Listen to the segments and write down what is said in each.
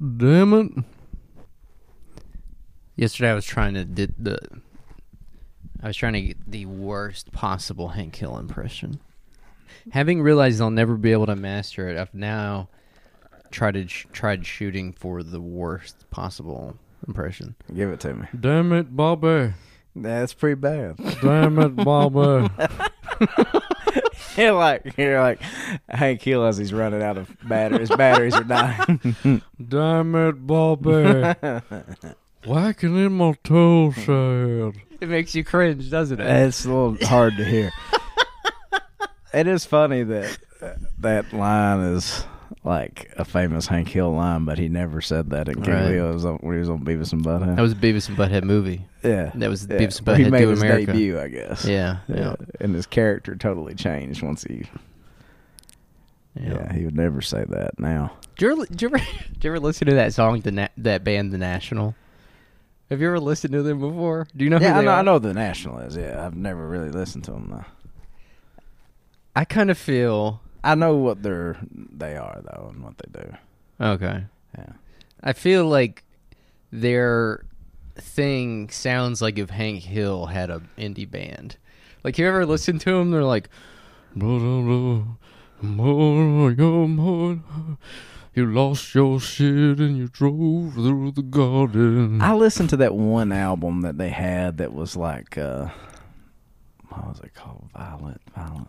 Damn it. Yesterday I was trying to did the I was trying to get the worst possible Hank Hill impression. Having realized I'll never be able to master it, I've now tried to sh- tried shooting for the worst possible impression. Give it to me. Damn it, Bobby. That's pretty bad. Damn it, Bobby. you're like you're like Hank Hill as he's running out of batteries. Batteries are dying. Damn it, Bobby. Whacking in my toe sad. It makes you cringe, doesn't it? it's a little hard to hear. it is funny that uh, that line is like a famous Hank Hill line, but he never said that in King Right. Leo's on, when he was on Beavis and Butthead. That was a Beavis and Butthead movie. yeah, That was yeah. Beavis and Where he Butthead made Do his America. debut, I guess. Yeah, yeah, and his character totally changed once he. yeah. Yeah, he would never say that now. Did you ever, did you ever, did you ever listen to that song, the Na- that band, The National? Have you ever listened to them before? Do you know? Yeah, who I know, I know the National is. Yeah, I've never really listened to them though. I kind of feel I know what they're they are though, and what they do. okay. Yeah. I feel like their thing sounds like if Hank Hill had a indie band. Like you ever listen to them? They're like, you lost your shit and you drove through the garden. I listened to that one album that they had that was like, uh what was it called? Violet, Violet,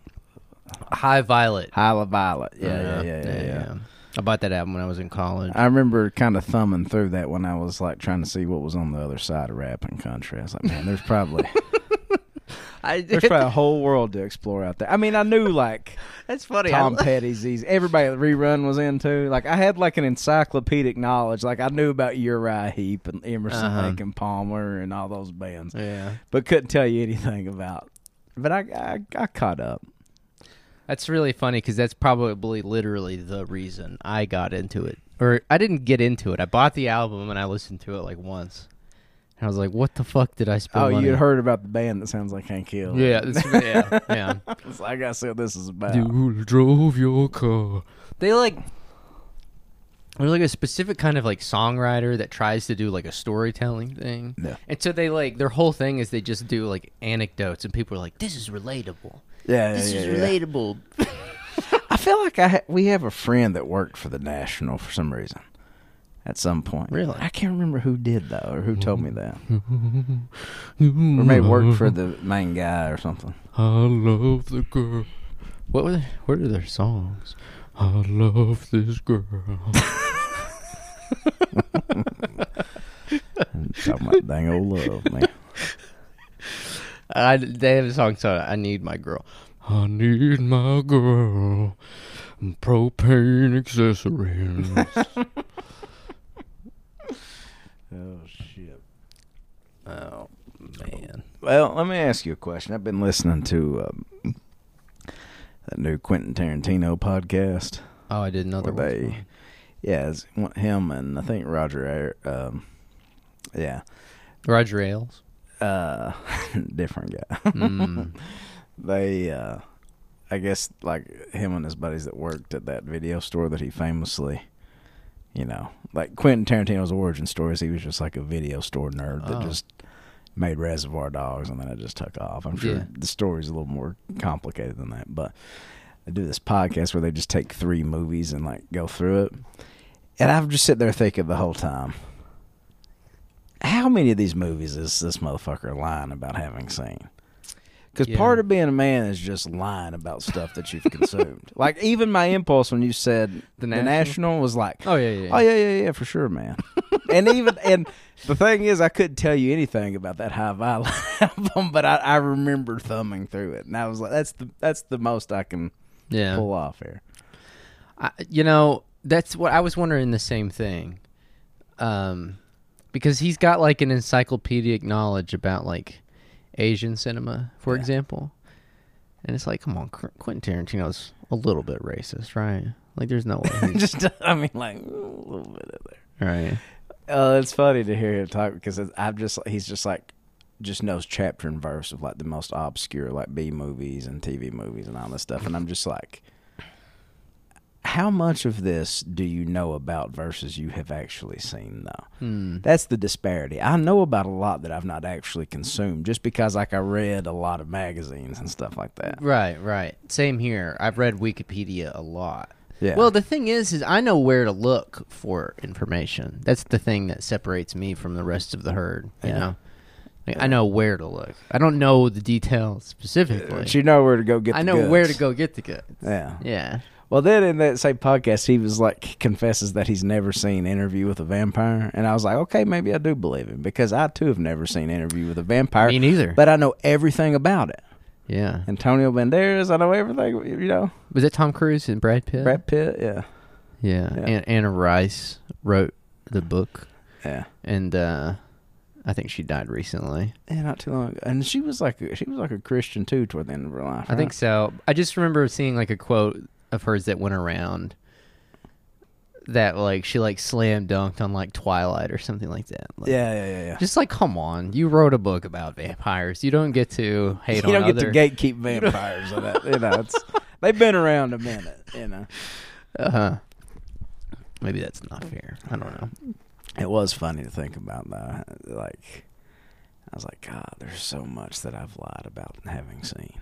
High Violet. Hyla Violet. Yeah, Uh, yeah, yeah, yeah, yeah. I bought that album when I was in college. I remember kind of thumbing through that when I was like trying to see what was on the other side of rap and country. I was like, man, there's probably I, there's probably a whole world to explore out there. I mean, I knew like that's funny. Tom I, Petty's these everybody that rerun was into. Like I had like an encyclopedic knowledge. Like I knew about Uriah Heep and Emerson Uh-huh. Lake and Palmer and all those bands, yeah, but couldn't tell you anything about. But I I, I caught up. That's really funny because that's probably literally the reason I got into it. Or I didn't get into it. I bought the album and I listened to it like once. And I was like, "What the fuck did I spend?" Oh, money you on? had heard about the band that sounds like Hank Hill? Yeah, that's, yeah, yeah. It's like, I what this is about. You drove your car. They like they're like a specific kind of like songwriter that tries to do like a storytelling thing. Yeah. And so they like their whole thing is they just do like anecdotes and people are like, This is relatable. Yeah, This yeah, is yeah, relatable. I feel like I ha- we have a friend that worked for the National for some reason. At some point, Really? I can't remember who did though, or who told me mm-hmm. that, or maybe worked for the main guy or something. I love the girl. What were they, what are their songs? I love this girl. Talking about dang old love, man. I, they have a song called I Need My Girl. I need my girl. Propane accessories. Oh shit. oh man. Well, let me ask you a question. I've been listening to um, that new Quentin Tarantino podcast. Oh, I did another Where one. they, yeah, it's him and I think Roger. Ayer- Um, yeah, Roger Ailes. Uh, different guy. Mm. they, uh, I guess, like him and his buddies that worked at that video store that he famously, you know, like Quentin Tarantino's origin stories. he was just like a video store nerd that Oh. just made Reservoir Dogs and then it just took off. I'm sure Yeah. the story's a little more complicated than that, but they do this podcast where they just take three movies and like go through it. And I've just sit there thinking the whole time, how many of these movies is this motherfucker lying about having seen? Because Yeah. part of being a man is just lying about stuff that you've consumed. Like even my impulse when you said The the National? national, was like, Oh yeah, yeah. oh yeah, yeah, yeah, for sure, man. and even and the thing is, I couldn't tell you anything about that High Violet album, but I, I remember thumbing through it, and I was like, that's the that's the most I can yeah. pull off here. I, you know, that's what I was wondering the same thing. Um, because he's got like an encyclopedic knowledge about like Asian cinema, for Yeah. example. And it's like, come on, Qu- Quentin Tarantino's a little bit racist, right? Like, there's no way. Just I mean, like a little bit of there. right. Uh, it's funny to hear him talk because I'm just he's just like just knows chapter and verse of like the most obscure like B movies and TV movies and all this stuff, and I'm just like, how much of this do you know about versus you have actually seen though? Hmm. That's the disparity. I know about a lot that I've not actually consumed just because like I read a lot of magazines and stuff like that. Right, right. Same here. I've read Wikipedia a lot. Yeah. Well, the thing is, is I know where to look for information. That's the thing that separates me from the rest of the herd. You Yeah. know, like, I know where to look. I don't know the details specifically. but you know where to go get. The. I know where to go get the goods. Yeah. Yeah. Well, then in that same podcast, he was like confesses that he's never seen Interview with a Vampire, and I was like, okay, maybe I do believe him because I too have never seen Interview with a Vampire, Me neither. but I know everything about it. yeah. Antonio Banderas, I know everything. You know, Was it Tom Cruise and Brad Pitt? Brad Pitt, yeah, Yeah. Yeah. An- Anne Rice wrote the book, yeah, and uh, I think she died recently. yeah, not too long ago. And she was like, she was like a Christian too toward the end of her life. I think so. I just remember seeing like a quote of hers that went around that like she like slam dunked on like Twilight or something like that. Like, Yeah, yeah, yeah, yeah. Just like, come on, you wrote a book about vampires. You don't get to hate you on don't get other. to gatekeep vampires. that, you know, it's they've been around a minute. You know, uh huh. Maybe that's not fair. I don't know. it was funny to think about though. Like, I was like, God, there's so much that I've lied about having seen.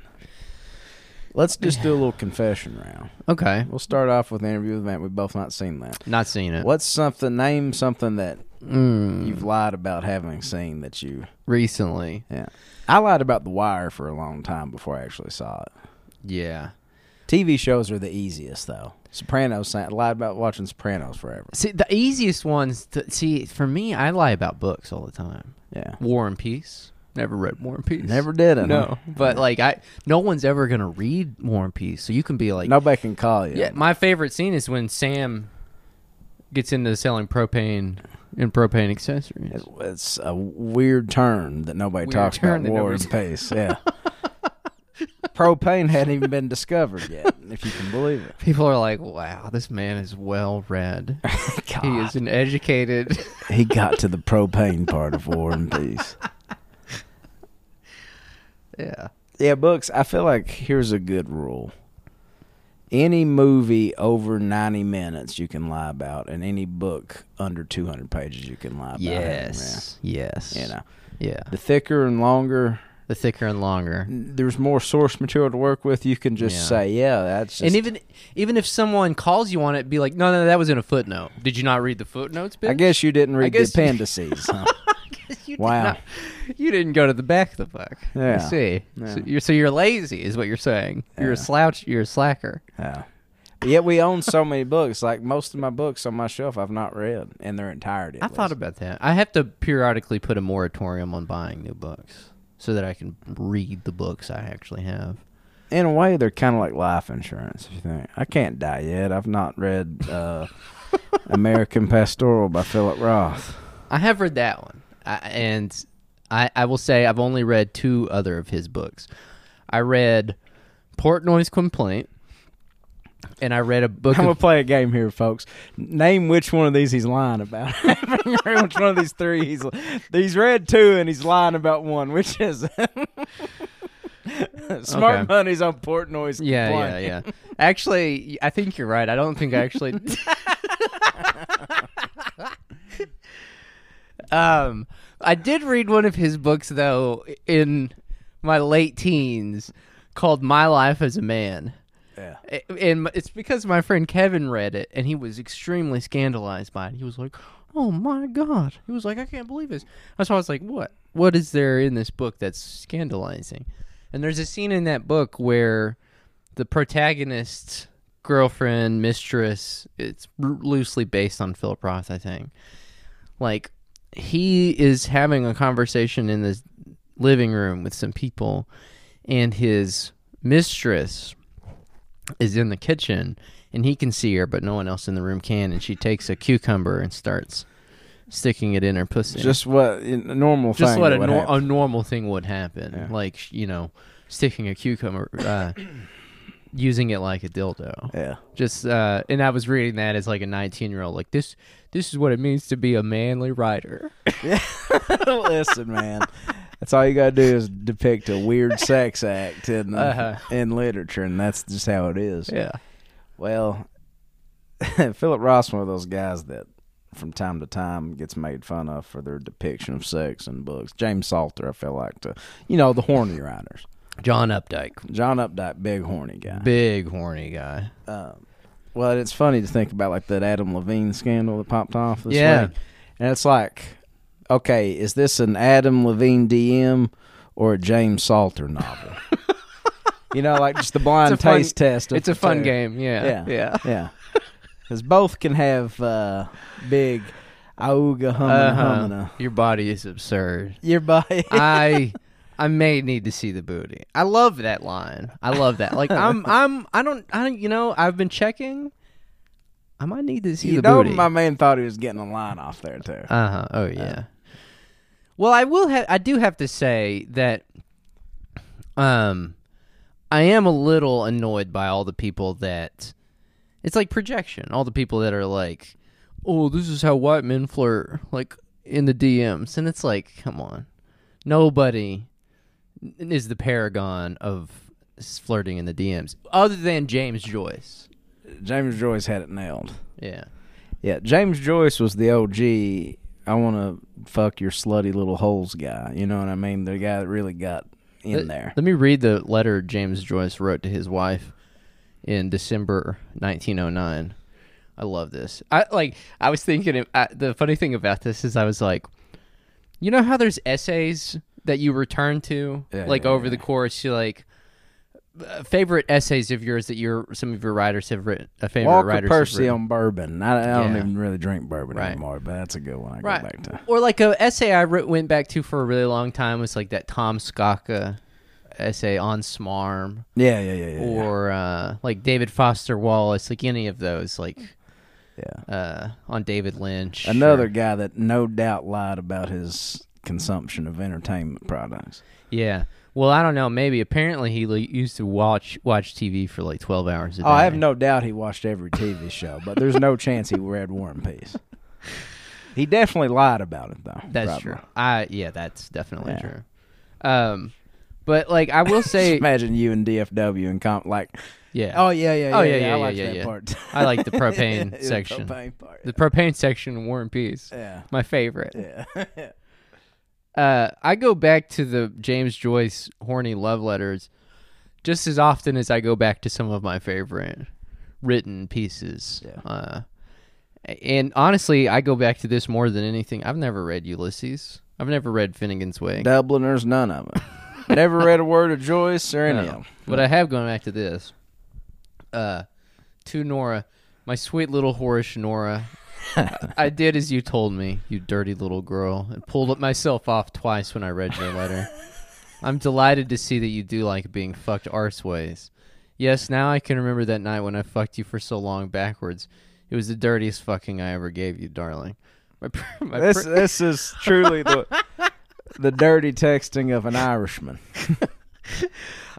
Let's just do a little confession round. Okay, We'll start off with the interview with Matt. We've both not seen that. not seen it. What's something? Name something that Mm, you've lied about having seen that you. recently? Yeah, I lied about The Wire for a long time before I actually saw it. Yeah. TV shows are the easiest though. Sopranos. I lied about watching Sopranos forever. See, the easiest ones. To, see, for me, I lie about books all the time. Yeah, War and Peace. Never read War and Peace. never did it. huh? No, but like I, no one's ever gonna read War and Peace, so you can be like, Nobody can call you. yeah. My favorite scene is when Sam gets into selling propane and propane accessories. It's, it's a weird turn that nobody Weird talks turn about. that War and Peace. Yeah. Propane hadn't even been discovered yet, if you can believe it. People are like, "Wow, this man is well read. He is an educated." he got to the propane part of War and Peace. yeah. Yeah, books. I feel like here's a good rule. Any movie over 90 minutes you can lie about, and any book under 200 pages you can lie about. Yes. Yes. You know, Yeah. the thicker and longer, The thicker and longer. there's more source material to work with. You can just Yeah. say, yeah, that's just. and even even if someone calls you on it, be like, "No, no, that was in a footnote. Did you not read the footnotes?" Bitch? I guess you didn't read the appendices. Huh? you did Wow. not- you didn't go to the back of the book. Yeah. I see. Yeah. So, you're, so you're lazy, is what you're saying. You're a slouch. You're a slacker. yeah. But yet we own so many books. Like most of my books on my shelf, I've not read in their entirety. I at thought about that. I have to periodically put a moratorium on buying new books so that I can read the books I actually have. in a way, they're kind of like life insurance. If you think I can't die yet, I've not read uh, American Pastoral by Philip Roth. I have read that one, I, and I, I will say I've only read two other of his books. I read Portnoy's Complaint, and I read a book. I'm gonna Of, play a game here, folks. Name which one of these he's lying about. which one of these three he's he's read two and he's lying about one. Which is Smart Okay. Money's on Portnoy's. yeah, yeah, yeah. Actually, I think you're right. I don't think I actually. um, I did read one of his books though in my late teens called "My Life as a Man." yeah. and it's because my friend Kevin read it and he was extremely scandalized by it. He was like, "Oh my god!" He was like, "I can't believe this." So I was like, "What? What is there in this book that's scandalizing?" And there's a scene in that book where the protagonist's girlfriend, mistress, it's r- loosely based on Philip Roth, I think. Like he is having a conversation in the living room with some people, and his mistress is in the kitchen and he can see her, but no one else in the room can. And she takes a cucumber and starts sticking it in her pussy. Just what a normal Just thing. what a, would nor- happen. a normal thing would happen. Yeah. Like, you know, sticking a cucumber, uh, using it like a dildo. yeah. Just, uh, and I was reading that as like a 19 year old, like, this, this is what it means to be a manly writer. Listen, man. That's all you gotta do is depict a weird sex act in uh, Uh-huh. in literature, and that's just how it is. Yeah. Well, Philip Roth's, one of those guys that from time to time gets made fun of for their depiction of sex in books. James Salter, I feel like to, you know, the horny writers. John Updike, John Updike, big horny guy. big horny guy. Um, well, it's funny to think about like that Adam Levine scandal that popped off this Yeah. week, and it's like, okay, is this an Adam Levine DM or a James Salter novel? you know, like just the blind fun- taste test. Of It's a fun two. game. Yeah, Yeah, yeah. yeah. Because both can have uh, big auga humana Uh-huh. Your body is absurd. Your body. I I may need to see the booty. I love that line. I love that. Like I'm I'm I don't I don't you know I've been checking. I might need to see you the know, booty. my man thought he was getting a line off there too. Uh huh. Oh yeah. well, I will have. I do have to say that. Um, I am a little annoyed by all the people that. It's like projection. All the people that are like, "Oh, this is how white men flirt," like in the DMs, and it's like, come on, nobody is the paragon of flirting in the DMs other than James Joyce. James Joyce had it nailed. Yeah. Yeah, James Joyce was the OG. I want to fuck your slutty little holes guy. You know what I mean? The guy that really got in Let- there. Let me read the letter James Joyce wrote to his wife in December 1909. I love this. I like. I was thinking. I, the funny thing about this is, I was like, you know how there's essays that you return to, Yeah, like yeah, over yeah. the course. You like uh, favorite essays of yours that your some of your writers have written. A favorite Walker writers Percy on bourbon. I, I don't even really drink bourbon Right. anymore, but that's a good one. I Right. go back to. Or like a essay I wrote, went back to for a really long time was like that Tom Scocca essay on Smarm. Yeah, yeah, yeah, yeah. yeah. or uh, like David Foster Wallace, like any of those, like yeah. uh, on David Lynch. Another or- guy that no doubt lied about his consumption of entertainment products. yeah. Well, I don't know. Maybe apparently he used to watch watch TV for like twelve hours a day. Oh, I have no doubt he watched every TV show, but there's no chance he read War and Peace. He definitely lied about it, though. That's probably. true. I yeah, that's definitely Yeah. true. Um, but like I will Just say, imagine you and DFW and comp like, yeah. oh yeah, yeah, Oh, yeah, yeah, yeah, yeah I like yeah, that yeah. part. I like the propane The section. propane part. the propane section in War and Peace, yeah, my favorite. yeah. Uh, I go back to the James Joyce horny love letters just as often as I go back to some of my favorite written pieces. Yeah. Uh, and honestly, I go back to this more than anything. I've never read Ulysses. I've never read Finnegans Wake. Dubliners, none of them. Never read a word of Joyce or any No. of them. But I have gone back to this. Uh, to Nora, my sweet little whorish Nora. I- did as you told me, you dirty little girl, and pulled up myself off twice when I read your letter. I'm delighted to see that you do like being fucked arseways. Yes, now I can remember that night when I fucked you for so long backwards. It was the dirtiest fucking I ever gave you, darling. My, pr- my This pr- this is truly the the dirty texting of an Irishman.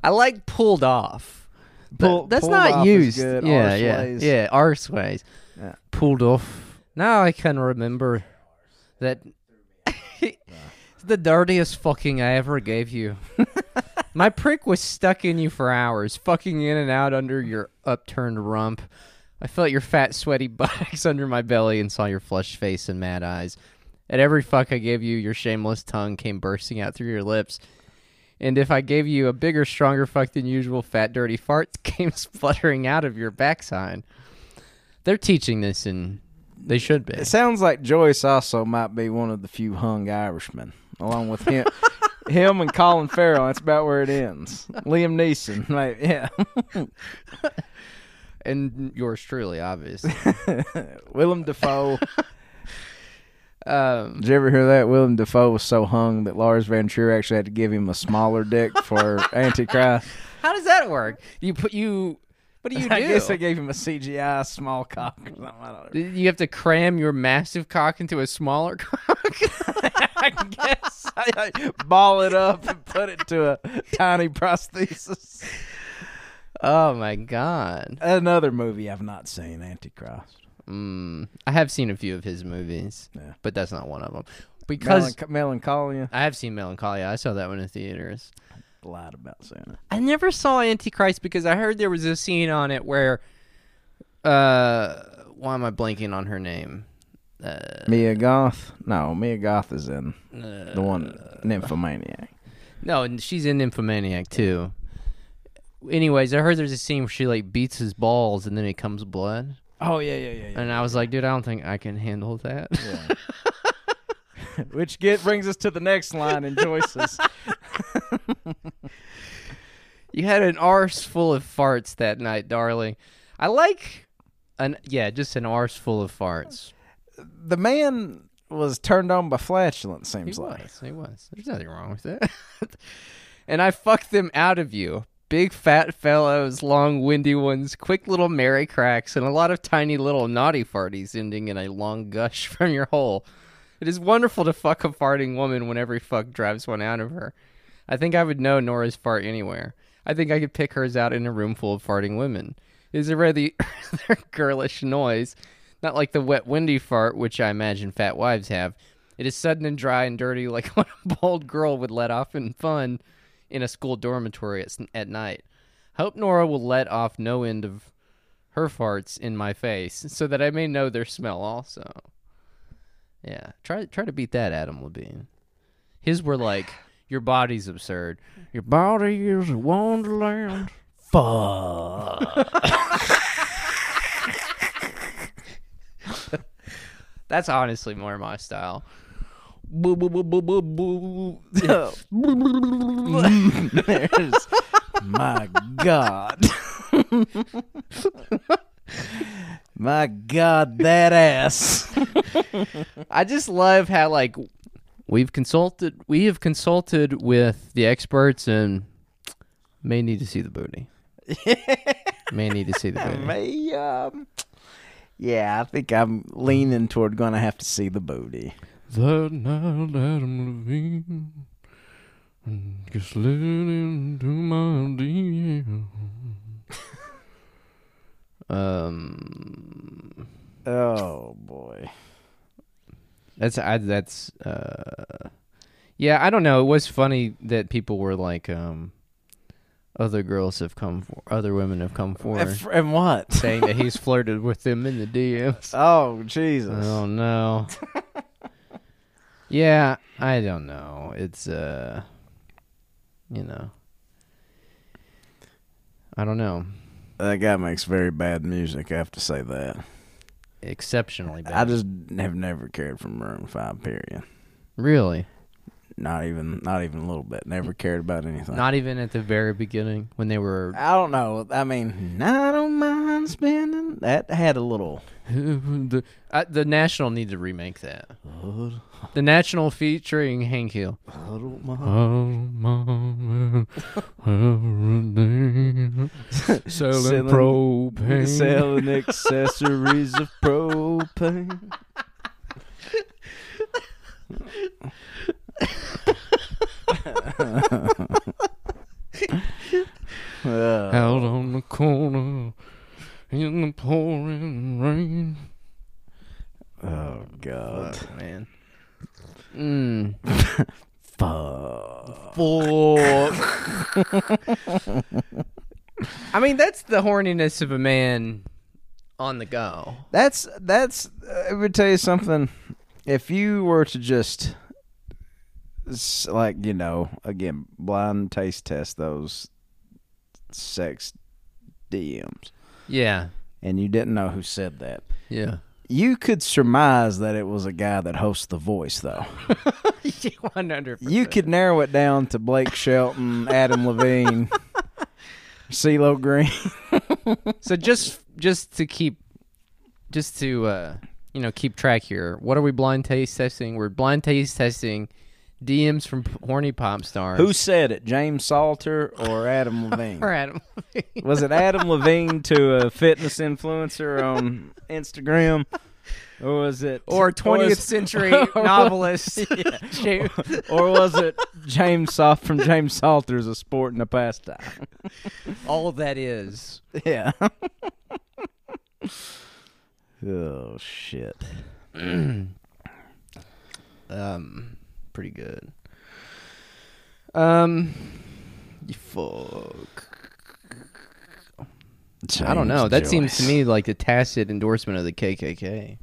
I like pulled off. But Pull- that's pulled not off used. Yeah, yeah, yeah. Arseways. Yeah. Pulled off. Now I can remember that the dirtiest fucking I ever gave you. My prick was stuck in you for hours, fucking in and out under your upturned rump. I felt your fat, sweaty buttocks under my belly and saw your flushed face and mad eyes. At every fuck I gave you, your shameless tongue came bursting out through your lips. And if I gave you a bigger, stronger fuck than usual, fat, dirty farts came spluttering out of your backside. They're teaching this, and they should be. It sounds like Joyce also might be one of the few hung Irishmen, along with him. Him and Colin Farrell. That's about where it ends. Liam Neeson, right? yeah. And yours truly, obviously. Willem Dafoe. um, Did you ever hear that? Willem Dafoe was so hung that Lars von Trier actually had to give him a smaller dick for Antichrist. how does that work? You put you. What do you do? I guess I gave him a CGI small cock or something. I don't know. you have to cram your massive cock into a smaller cock. I guess I, I ball it up and put it to a tiny prosthesis. oh my god. Another movie I've not seen, Antichrist. Mm, I have seen a few of his movies, Yeah. but that's not one of them. Because Melanch- Melancholia. I have seen Melancholia. I saw that one in theaters. Lied about saying it. I never saw Antichrist because I heard there was a scene on it where Uh, why am I blanking on her name? Uh, Mia Goth? No, Mia Goth is in uh, the one Nymphomaniac. No, and she's in Nymphomaniac too. Anyways, I heard there's a scene where she like beats his balls and then it comes blood, Oh yeah, yeah, yeah. and I was like, dude, I don't think I can handle that. yeah. Which get brings us to the next line in Joyce's. You had an arse full of farts that night, darling. I like an yeah, just an arse full of farts. the man was turned on by flatulence. He Seems like. was. He was. There's nothing wrong with that. and I fucked them out of you. Big fat fellows, long windy ones, quick little merry cracks, and a lot of tiny little naughty farties ending in a long gush from your hole. It is wonderful to fuck a farting woman when every fuck drives one out of her. I think I would know Nora's fart anywhere. I think I could pick hers out in a room full of farting women. It is a rather girlish noise, not like the wet, windy fart, which I imagine fat wives have. It is sudden and dry and dirty, like what a bold girl would let off in fun in a school dormitory at, at night. Hope Nora will let off no end of her farts in my face, so that I may know their smell also. Yeah, try try to beat that, Adam Levine. His were like, "Your body's absurd. Your body is a wonderland." Fuck. That's honestly more my style. There's my God. my God, that ass. I just love how like we've consulted we have consulted with the experts and may need to see the booty. may need to see the booty. May, um, yeah, I think I'm leaning toward going to have to see the booty. That night, Adam Levine just slid into my DM. Um, Oh boy. that's I, that's uh, yeah. I don't know. It was funny that people were like, um, other girls have come for, other women have come forward And, f- and what? saying that he's flirted with them in the DMs. Oh Jesus. Oh no. yeah, I don't know. It's uh you know. I don't know. That guy makes very bad music. I have to say that. Exceptionally bad. I just have never cared for Maroon Five. Period. really Not even, not even a little bit. Never cared about anything. not even at the very beginning when they were I don't know. I mean, I don't mind spending. That had a little. the uh, the National need to remake that. The National featuring Hank Hill. Selling Selling- propane. Selling accessories of propane. Out on the corner in the pouring rain. oh God. Fuck, man. Mm. Fuck. I mean, that's the horniness of a man on the go. That's that's. Uh, I would tell you something. If you were to just, like you know, again, blind taste test those sex DMs, Yeah. and you didn't know who said that, Yeah. you could surmise that it was a guy that hosts The Voice, though. 100%. You could narrow it down to Blake Shelton, Adam Levine, CeeLo Green. So just just to keep just to uh you know keep track here. What are we blind taste testing? We're blind taste testing DMs from horny pop stars. Who said it? James Salter or Adam Levine? or Adam? Levine. Was it Adam Levine to a fitness influencer on Instagram? Or was it or 20th was- century or was- novelist? James- or was it James Salt from James Salter's a sport and a pastime? All that is. Yeah. oh shit. um pretty good. Um you fuck. I don't know. James That seems to me like the tacit endorsement of the KKK.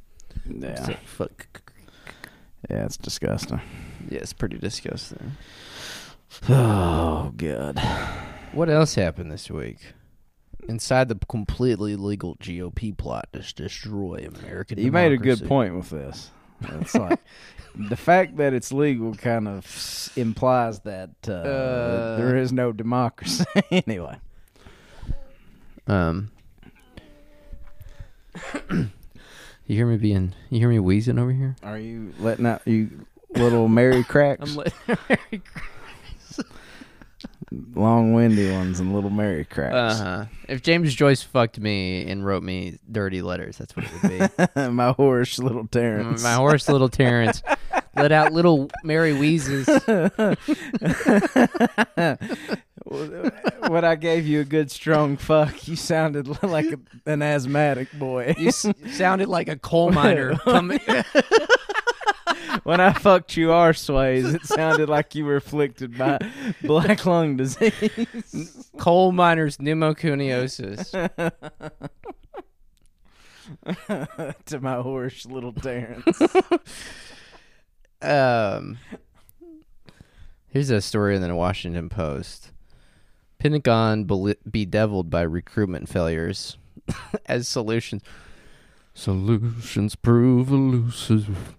Yeah, So, fuck. yeah, it's disgusting. Yeah, it's pretty disgusting. Oh god. What else happened this week? Inside the completely legal GOP plot to destroy American You made a good point with this. It's like the fact that it's legal kind of implies that uh, Uh, there is no democracy. anyway, Um, you hear me being? You hear me wheezing over here? are you letting out you little Mary cracks, I'm letting long windy ones, and little Mary Uh cracks? huh. If James Joyce fucked me and wrote me dirty letters, that's what it would be. My horse, little Terrence. My horse, little Terrence, let out little Mary wheezes. when I gave you a good strong fuck, you sounded like a, an asthmatic boy. You s- sounded like a coal miner coming. When I fucked you arseways, it sounded like you were afflicted by black lung disease. coal miner's pneumoconiosis. to my horse, little Terrence. Um, here's a story in the Washington Post. Pentagon bel- bedeviled by recruitment failures as solutions. Solutions prove elusive.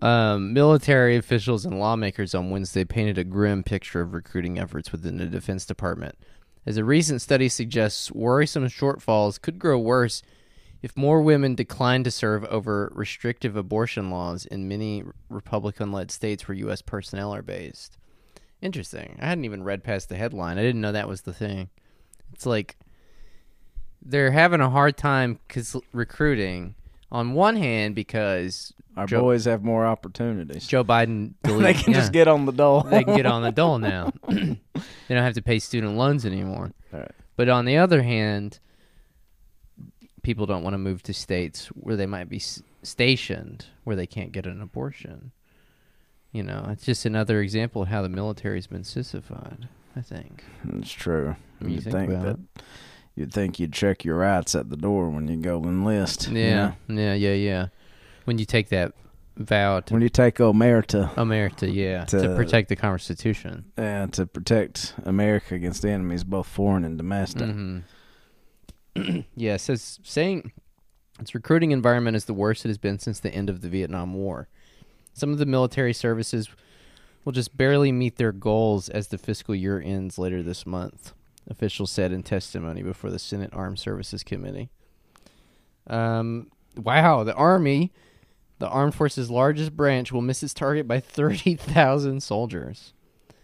Um, military officials and lawmakers on Wednesday painted a grim picture of recruiting efforts within the Defense Department. As a recent study suggests, worrisome shortfalls could grow worse if more women decline to serve over restrictive abortion laws in many Republican led states where U.S. personnel are based. Interesting. I hadn't even read past the headline. I didn't know that was the thing. It's like they're having a hard time recruiting on one hand because Our Joe- boys have more opportunities. Joe Biden they can yeah, just get on the dole. they can get on the dole now. they don't have to pay student loans anymore. Right. But on the other hand, people don't want to move to states where they might be stationed where they can't get an abortion. You know, it's just another example of how the military's been sissified. I think. It's true. You You'd think think that you'd think you'd check your rights at the door when you go enlist. you Yeah, know? yeah, yeah, yeah. When you take that vow to When you take omerta America, yeah, to, To- protect the Constitution. uh, to protect America against enemies, both foreign and domestic. hmm yeah, it says saying its recruiting environment is the worst it has been since the end of the Vietnam War. Some of the military services will just barely meet their goals as the fiscal year ends later this month, officials said in testimony before the Senate Armed Services Committee. Um, wow, the Army, the Armed Forces' largest branch, will miss its target by 30,000 soldiers.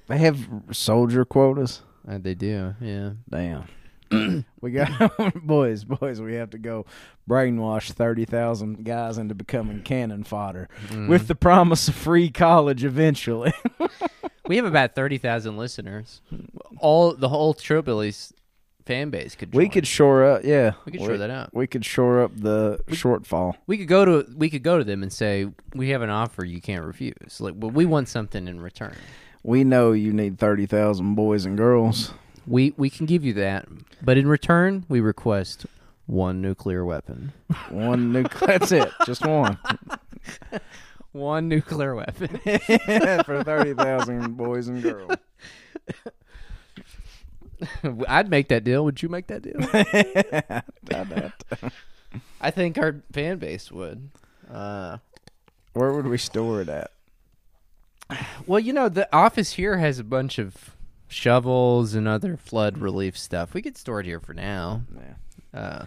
They have soldier quotas. Uh, they do, yeah. Damn. we got boys, boys. We have to go brainwash thirty thousand guys into becoming cannon fodder, Mm. with the promise of free college eventually. We have about thirty thousand listeners. All the whole Trillbillies fan base could. we join. could shore up, yeah. We could shore that out. We could shore up the shortfall. We could go to we could go to them and say we have an offer you can't refuse. Like, but we want something in return. We know you need thirty thousand boys and girls. We we can give you that, but in return we request one nuclear weapon. One nuclear. that's it. Just one One nuclear weapon. for thirty thousand boys and girls. I'd make that deal. Would you make that deal? I think our fan base would. Uh, Where would we store it at? Well, you know, the office here has a bunch of shovels and other flood relief stuff. We could store it here for now. Yeah. Uh,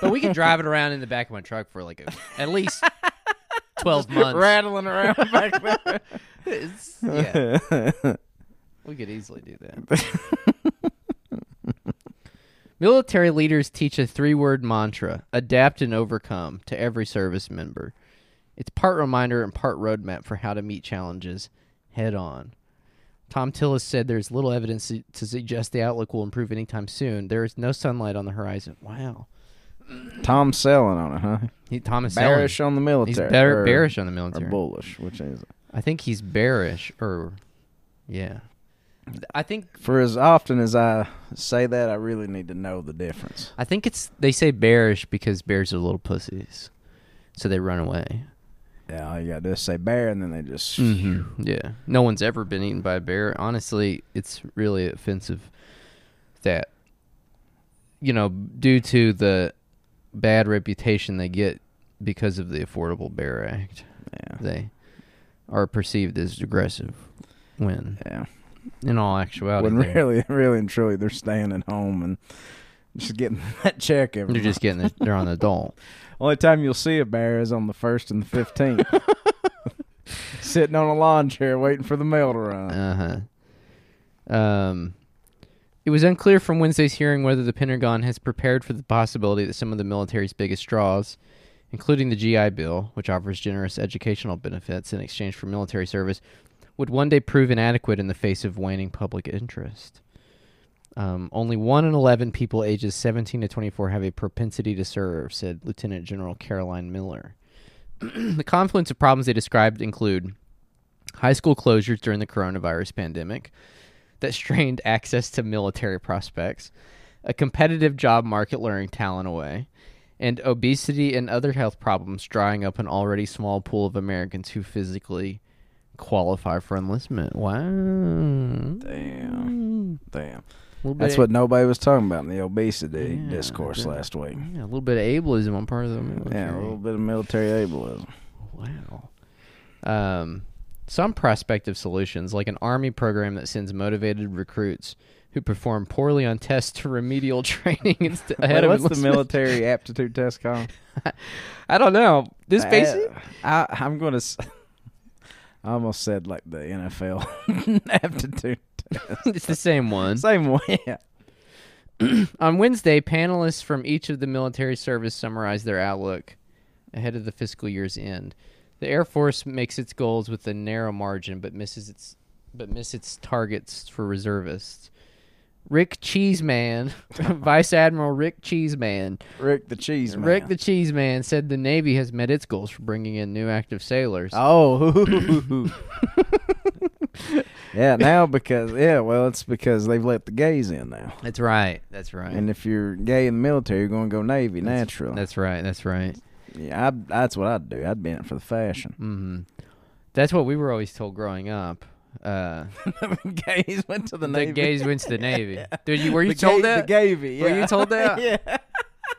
but we can drive it around in the back of my truck for like a, at least 12 months. Rattling around back there. It's- yeah, we could easily do that. Military leaders teach a three word mantra adapt and overcome to every service member. It's part reminder and part roadmap for how to meet challenges head on. Thom Tillis said there's little evidence to- suggest the outlook will improve anytime soon. There is no sunlight on the horizon. Wow. Tom's selling on it, huh? He, Thomas Bearish on the He's military. bear, or- bearish on the military. Or bullish, which is it? I think he's bearish, or yeah. I think For as often as I say that, I really need to know the difference. I think it's they say bearish because bears are little pussies, so they run away. Yeah, all you gotta do is say bear, and then they just. Mm-hmm. Yeah, no one's ever been eaten by a bear. Honestly, it's really offensive that you know due to the bad reputation they get because of the Affordable Bear Act, Yeah, they are perceived as aggressive. When yeah. In all actuality, When really, really and truly, they're staying at home and just getting that check every. they're just getting the, they're on the dole. Only time you'll see a bear is on the first and the fifteenth, sitting on a lawn chair waiting for the mail to run. Uh huh. Um, it was unclear from Wednesday's hearing whether the Pentagon has prepared for the possibility that some of the military's biggest draws, including the GI Bill, which offers generous educational benefits in exchange for military service, would one day prove inadequate in the face of waning public interest. Um, only one in 11 people ages 17 to 24 have a propensity to serve, said Lieutenant General Caroline Miller. the confluence of problems they described include high school closures during the coronavirus pandemic that strained access to military prospects, a competitive job market luring talent away, and obesity and other health problems drying up an already small pool of Americans who physically qualify for enlistment. Wow. Damn. Damn. That's bit what nobody was talking about in the obesity Yeah, discourse yeah. last week. yeah, a little bit of ableism on part of the military. Yeah, a little bit of military ableism. Wow. Um, some prospective solutions, like an army program that sends motivated recruits who perform poorly on tests to remedial training inst- ahead Wait, of what's the military aptitude test called? I don't know. This Uh, basic. I, I'm going to. I almost said like the NFL aptitude test. it's the same one. Same way. Yeah. On Wednesday, panelists from each of the military service summarized their outlook ahead of the fiscal year's end. The Air Force makes its goals with a narrow margin, but misses its but miss its targets for reservists. Rick Cheeseman, Vice Admiral Rick Cheeseman, Rick the Cheeseman. Rick the Cheeseman said the Navy has met its goals for bringing in new active sailors. Oh. yeah, now because yeah, well, it's because they've let the gays in now. That's right. That's right. And if you're gay in the military, you're going to go Navy naturally. that's right. That's right. yeah, I'd, that's what I'd do. I'd be in it for the fashion. Mm-hmm. That's what we were always told growing up. Uh, gays went to the, the Navy. gays went to the Navy. Dude, you were you the told ga- that The Gavy, yeah. Were you told that? yeah.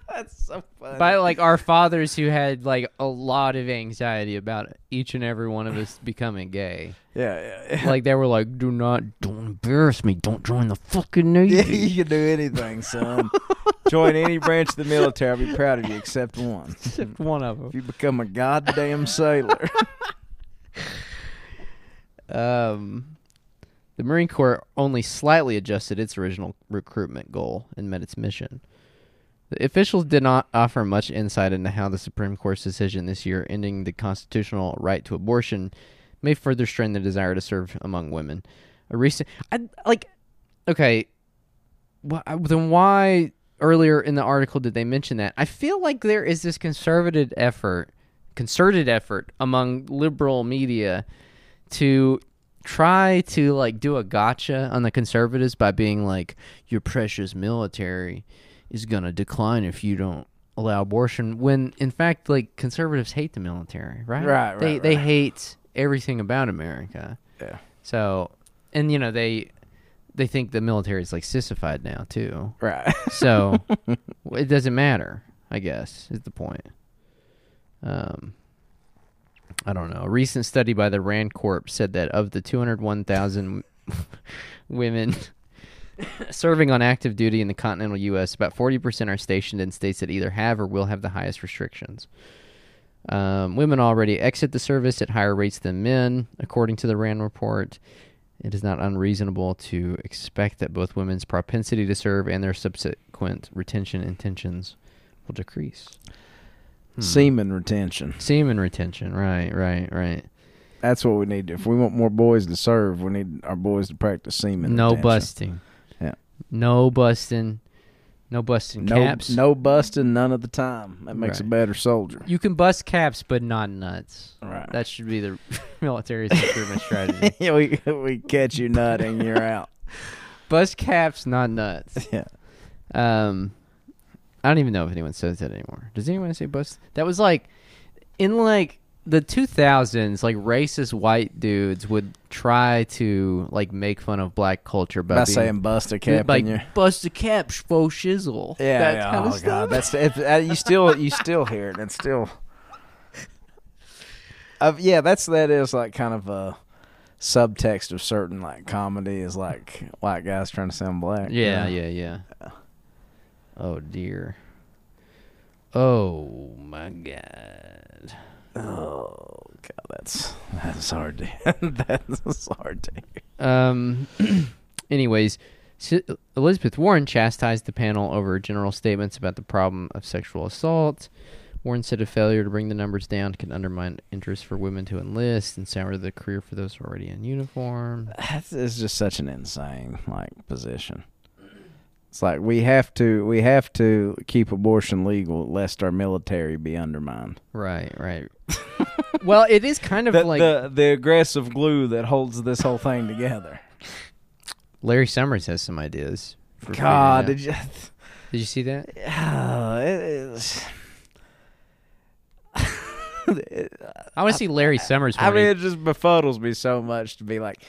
That's so funny. by like our fathers who had like a lot of anxiety about each and every one of us becoming gay? yeah, yeah, yeah. Like they were like, "Do not, don't embarrass me. Don't join the fucking Navy." Yeah, you can do anything, son. Join any branch of the military. I'll be proud of you, except one. Except one of them. If you become a goddamn sailor. Um, the Marine Corps only slightly adjusted its original recruitment goal and met its mission. The officials did not offer much insight into how the Supreme Court's decision this year ending the constitutional right to abortion may further strain the desire to serve among women. A recent, I like, okay, wh- then why earlier in the article did they mention that? I feel like there is this conservative effort, concerted effort among liberal media to try to like do a gotcha on the conservatives by being like your precious military is going to decline if you don't allow abortion when in fact like conservatives hate the military right Right, they right, they right. hate everything about america Yeah. so and you know they they think the military is like sissified now too right. so it doesn't matter i guess is the point um I don't know. A recent study by the Rand Corp said that of the 201,000 women serving on active duty in the continental U.S., about 40% are stationed in states that either have or will have the highest restrictions. Um, women already exit the service at higher rates than men, according to the Rand report. It is not unreasonable to expect that both women's propensity to serve and their subsequent retention intentions will decrease. Hmm. Semen retention. Semen retention, right, right, right. That's what we need. If we want more boys to serve, we need our boys to practice semen. no retention. busting. Yeah. No busting. No busting No, caps. no busting, none of the time. That makes a better soldier. You can bust caps, but not nuts. Right. That should be the military recruitment strategy. we we catch you nutting, you're out. Bust caps, not nuts. Yeah. Um, I don't even know if anyone says that anymore. Does anyone say bust? That was like in like the 2000s. Like racist white dudes would try to like make fun of black culture by, By being- saying bust a cap like your bust a cap, faux shizzle. Yeah, that yeah. kind oh of god, stuff. that's it, uh, you still you still hear it. It's still, uh, yeah, that's that is like kind of a subtext of certain like comedy is like white guys trying to sound black. Yeah, yeah, yeah. Oh dear. Oh my god. Oh god, that's that's hard to that's a hard to hear. Um. anyways, Elizabeth Warren chastised the panel over general statements about the problem of sexual assault. Warren said a failure to bring the numbers down can undermine interest for women to enlist and sour the career for those already in uniform. That's it's just such an insane like position. It's like we have to we have to keep abortion legal lest our military be undermined. Right, right. well, it is kind of the, like the the aggressive glue that holds this whole thing together. Larry Summers has some ideas. For God, did you? did you see that? It is. I want to see Larry Summers. I mean, it just befuddles me so much to be like,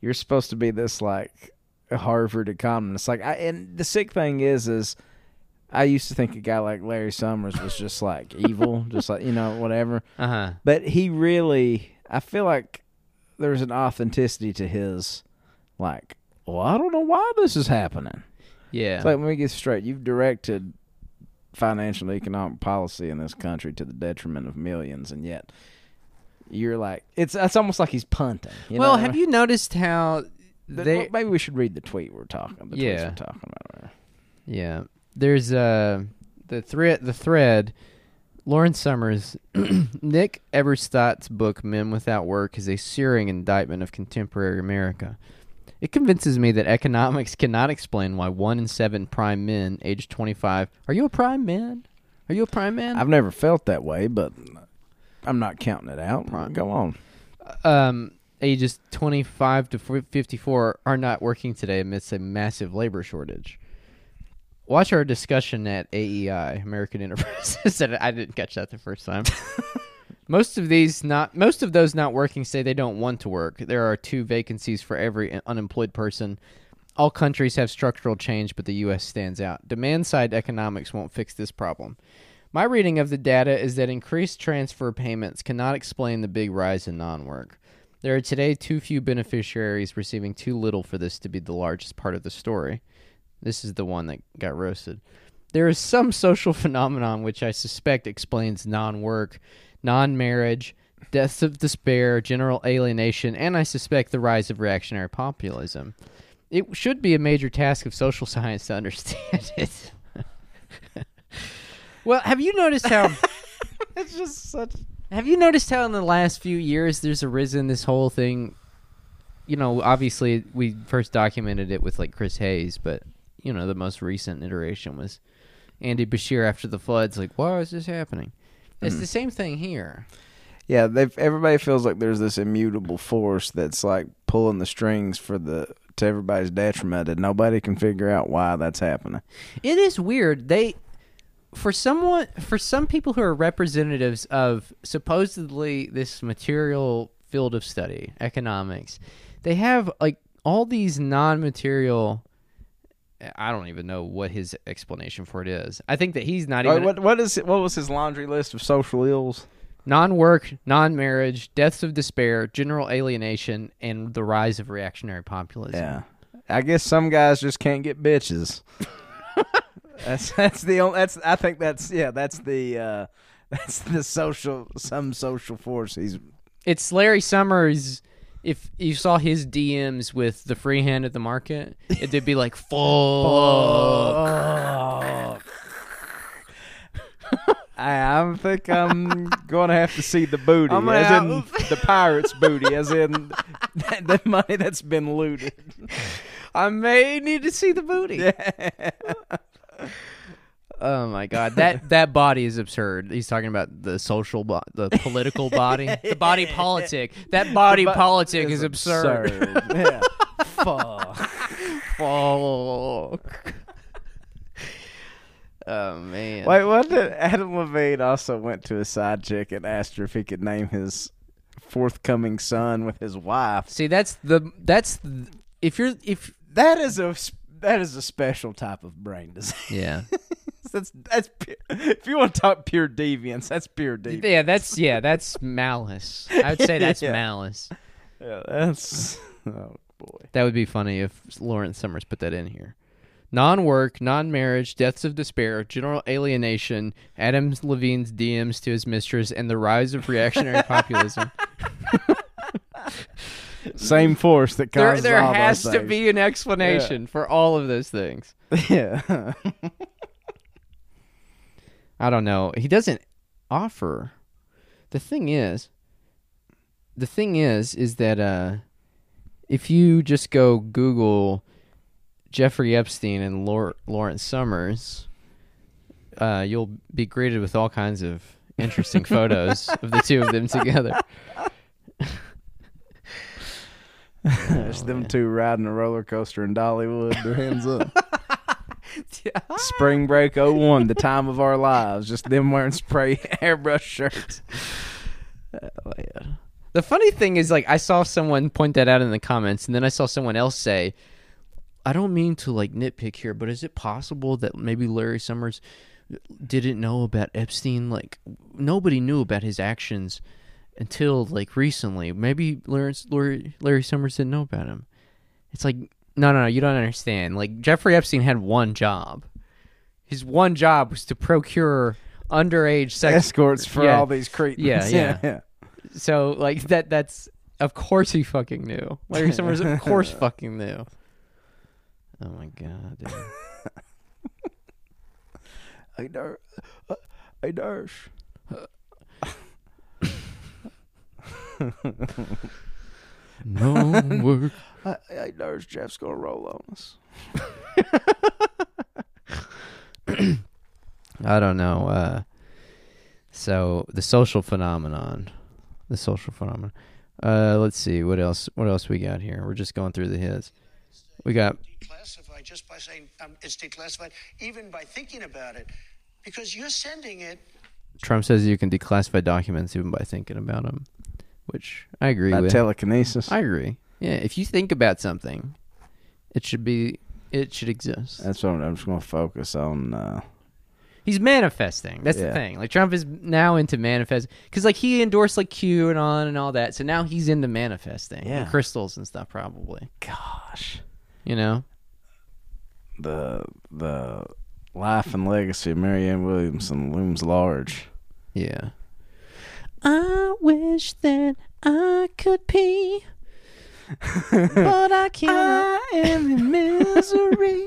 you're supposed to be this like Harvard economist. Like, I, and the sick thing is, is I used to think a guy like Larry Summers was just like evil, just like you know whatever. uh-huh. But he really, I feel like there's an authenticity to his, like, well, I don't know why this is happening. Yeah. It's like let me get straight. You've directed financial and economic policy in this country to the detriment of millions, and yet you're like it's it's almost like he's punting. You well, have you noticed how they? maybe we should read the tweet we're talking. The Yeah. we're talking about. Right? Yeah, there's uh the thread. The thread. Lawrence Summers, Nick Eberstadt's book "Men Without Work" is a searing indictment of contemporary America. It convinces me that economics cannot explain why one in seven prime men aged 25. Are you a prime man? Are you a prime man? I've never felt that way, but I'm not counting it out. Right. Go on. um, ages 25 to 54 are not working today amidst a massive labor shortage. Watch our discussion at AEI, American Enterprises. I didn't catch that the first time. most of these not most of those not working say they don't want to work. There are two vacancies for every unemployed person. All countries have structural change, but the U.S. stands out. Demand side economics won't fix this problem. My reading of the data is that increased transfer payments cannot explain the big rise in non work. There are today too few beneficiaries receiving too little for this to be the largest part of the story. This is the one that got roasted. There is some social phenomenon which I suspect explains non work, non marriage, deaths of despair, general alienation, and I suspect the rise of reactionary populism. It should be a major task of social science to understand it. well, have you noticed how It's just such. Have you noticed how in the last few years there's arisen this whole thing? You know, obviously we first documented it with like Chris Hayes, but you know the most recent iteration was Andy Beshear after the floods. Like, why is this happening? It's hmm. the same thing here. Yeah, they've everybody feels like there's this immutable force that's like pulling the strings for the to everybody's detriment, and nobody can figure out why that's happening. It is weird. They for someone for some people who are representatives of supposedly this material field of study, economics, they have like all these non-material I don't even know what his explanation for it is. I think that he's not even what what is what was his laundry list of social ills? non-work, non-marriage, deaths of despair, general alienation, and the rise of reactionary populism. Yeah, I guess some guys just can't get bitches. that's that's the only. That's I think that's yeah. That's the uh, that's the social some social force. He's It's Larry Summers. If you saw his DMs with the free hand at the market, it'd be like, fuck. I, think I'm gonna have to see the booty, I'm as out. in the pirate's booty, as in the money that's been looted. I may need to see the booty. Oh my god, that that body is absurd. He's talking about the social, bo- the political body, the body politic. That body But politic it's is absurd. yeah. Fuck. Fuck. oh man. Wait, what did Adam Levine also went to a side chick and asked her if he could name his forthcoming son with his wife? See, that's the that's th- if you're if that is a that is a special type of brain disease. yeah that's that's if you want to talk pure deviance, that's pure deviance. yeah that's yeah that's malice. I would say that's Yeah. malice. Yeah, that's oh boy. That would be funny if Lawrence Summers put that in here. Non-work, non-marriage, deaths of despair, general alienation, Adam Levine's DMs to his mistress, and the rise of reactionary populism. Same force that there causes there all has those to be an explanation for all of those things. yeah. I don't know. He doesn't offer. The thing is, the thing is, is that uh, if you just go Google Jeffrey Epstein and Lor- Lawrence Summers, uh, you'll be greeted with all kinds of interesting photos of the two of them together. It's them two riding a roller coaster in Dollywood, their hands up. Spring break 01, the time of our lives. Just them wearing spray airbrush shirts. Oh, yeah. The funny thing is, like, I saw someone point that out in the comments, and then I saw someone else say, "I don't mean to like nitpick here, but is it possible that maybe Larry Summers didn't know about Epstein? Like, nobody knew about his actions until like recently. Maybe Lawrence, Larry, Larry Summers didn't know about him. It's like, no, no, no, you don't understand. Like, Jeffrey Epstein had one job. His one job was to procure underage sex Escorts for Yeah. all these cretins. Yeah, yeah. yeah. So like that that's of course he fucking knew. Larry Summers of course fucking knew. Oh my god. I Hey, Dar- uh, hey, Darsh. No work. Hey, hey, Darsh, Jeff's going to roll on us. I don't know. Uh so the social phenomenon. The social phenomenon. Uh let's see what else what else we got here. We're just going through the hits. We got declassified just by saying um, it's declassified, even by thinking about it, because you're sending it. Trump says you can declassify documents even by thinking about them, which I agree with. telekinesis. I agree. Yeah, if you think about something, it should be it should exist. That's what I'm, I'm just going to focus on. Uh, He's manifesting. That's Yeah. the thing. Like Trump is now into manifest because like he endorsed like QAnon and all that. So now he's into manifesting. Yeah. and crystals and stuff probably. gosh. You know. The, the life and legacy of Marianne Williamson looms large. Yeah. I wish that I could pee, but I can't. I am in misery.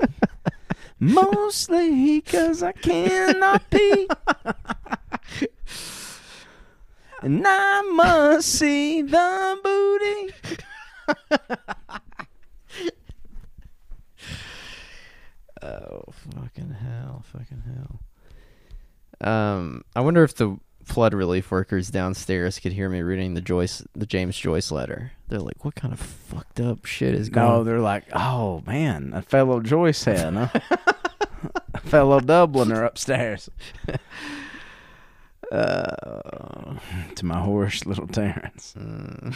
Mostly because I cannot pee. and I must see the booty. Oh fucking hell! Fucking hell. Um, I wonder if the flood relief workers downstairs could hear me reading the Joyce, the James Joyce letter. They're like, "What kind of fucked up shit is going?" No, they're like, oh man, a fellow Joyce had, huh? a fellow Dubliner upstairs. Uh, to my horse, little Terrence. Mm.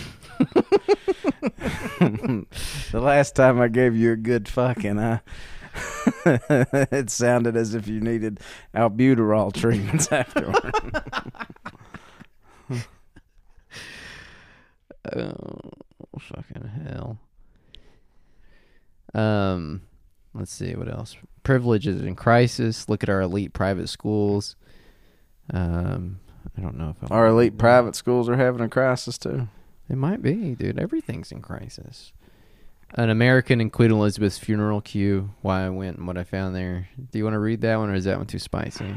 the last time I gave you a good fucking, uh, it sounded as if you needed albuterol treatments afterward. Oh, fucking hell. Um, let's see what else. Privilege is in crisis. Look at our elite private schools. Um, I don't know if I Our elite private schools are having a crisis too. It might be, dude. Everything's in crisis. An American in Queen Elizabeth's funeral queue. Why I went and what I found there. Do you want to read that one, or is that one too spicy?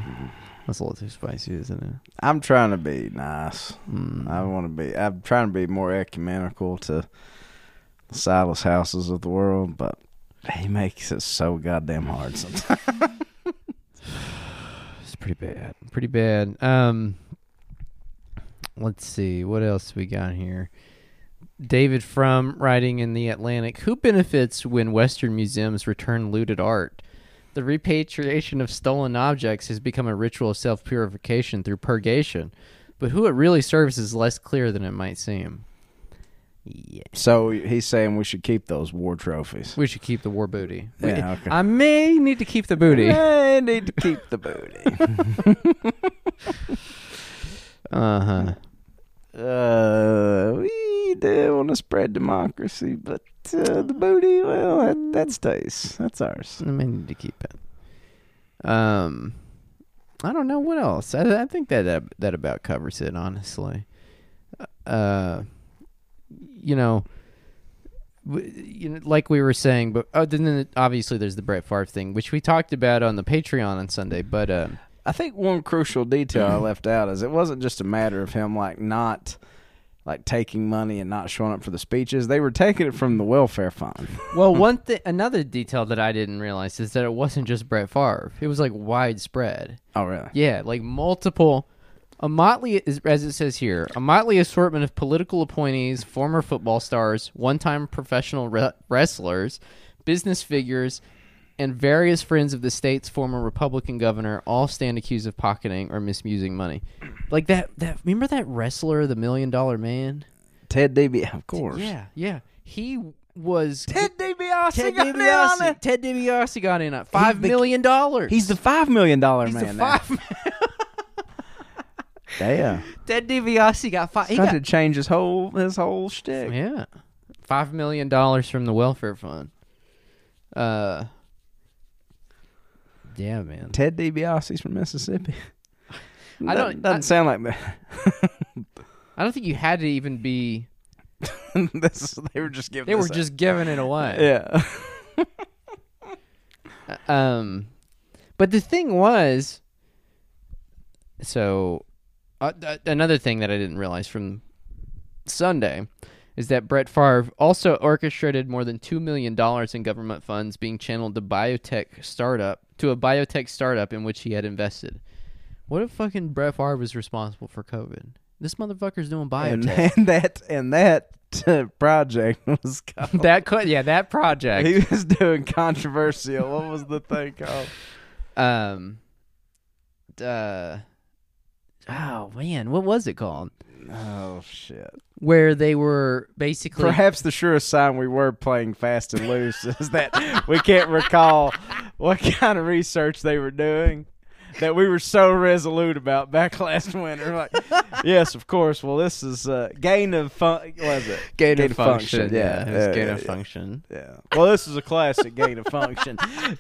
That's a little too spicy, isn't it? I'm trying to be nice. Mm. I want to be. I'm trying to be more ecumenical to the Silas Houses of the world, but he makes it so goddamn hard sometimes. It's pretty bad. Pretty bad. Um, let's see what else we got here. David Frum writing in the Atlantic, who benefits when Western museums return looted art? The repatriation of stolen objects has become a ritual of self purification through purgation, but who it really serves is less clear than it might seem. Yeah. So he's saying we should keep those war trophies. We should keep the war booty. Yeah, okay. I may need to keep the booty. I need to keep the booty. Uh huh. Uh, we do want to spread democracy, but uh, the booty, well, that, that stays. That's ours. I need to keep it. Um, I don't know what else. I, I think that, that that about covers it. Honestly, uh, you know, you know, like we were saying, but oh, then obviously there's the Brett Favre thing, which we talked about on the Patreon on Sunday. But uh, I think one crucial detail I mm-hmm. left out is it wasn't just a matter of him like not like taking money and not showing up for the speeches. They were taking it from the welfare fund. well, one thing, another detail that I didn't realize is that it wasn't just Brett Favre; it was like widespread. Oh, really? Yeah, like multiple. A motley, is, as it says here, a motley assortment of political appointees, former football stars, one-time professional re- wrestlers, business figures, and various friends of the state's former Republican governor all stand accused of pocketing or misusing money. Like that. That remember that wrestler, the Million Dollar Man? Ted DiBiase, of course. Yeah, yeah. He was Ted DiBiase. Ted got in on DiBiase. it. Ted DiBiase got in at five million dollars. He's the five million dollar He's man the now. five. Damn. Ted DiBiase got five. He got to change his whole his whole shtick. Yeah, five million dollars from the welfare fund. Uh, yeah, man. Ted DiBiase's from Mississippi. I don't- Doesn't, doesn't I- sound like that. I don't think you had to even be. this, they were just giving. They were out. just giving it away. yeah. Um, but the thing was, so uh, th- another thing that I didn't realize from Sunday is that Brett Favre also orchestrated more than two million dollars in government funds being channeled to biotech startup to a biotech startup in which he had invested. What if fucking Brett Favre was responsible for COVID? This motherfucker's doing biotech. and that and that uh, project was called. that could, yeah, that project. he was doing controversial. What was the thing called? Um. Uh. Oh man, what was it called? Oh shit! Where they were basically Perhaps the surest sign we were playing fast and loose is that we can't recall what kind of research they were doing. That we were so resolute about back last winter. Like, yes, of course. Well, this is uh, gain of fun. Was it gain, of of function. Yeah, it was yeah, gain yeah, of function. Yeah. Well, this is a classic gain of function.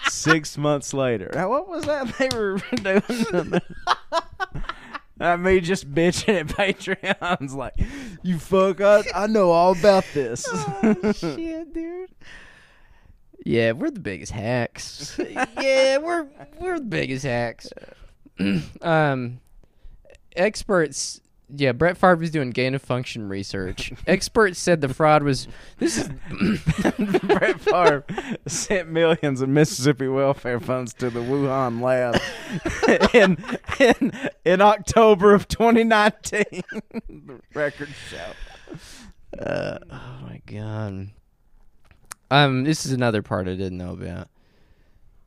Six months later. Now, what was that they were doing? Uh, me just bitching at Patreons like, you fuck, I, I know all about this. Shit, dude. Yeah, we're the biggest hacks. yeah, we're we're the biggest hacks. um, experts. Yeah, Brett Favre was doing gain of function research. experts said the fraud was. This is Brett Favre sent millions of Mississippi welfare funds to the Wuhan lab in, in, in October of 2019. the record show. Uh, oh my god. Um, this is another part I didn't know about.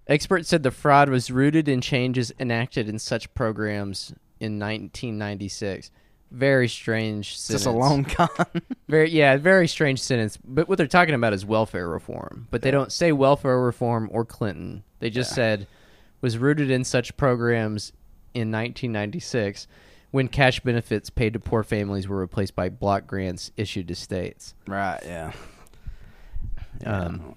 Experts said the fraud was rooted in changes enacted in such programs in 1996. Very strange sentence. this a long con? Very yeah, very strange sentence. But what they're talking about is welfare reform. But they don't say welfare reform or Clinton. They just said was rooted in such programs in 1996 when cash benefits paid to poor families were replaced by block grants issued to states. right, yeah. Um,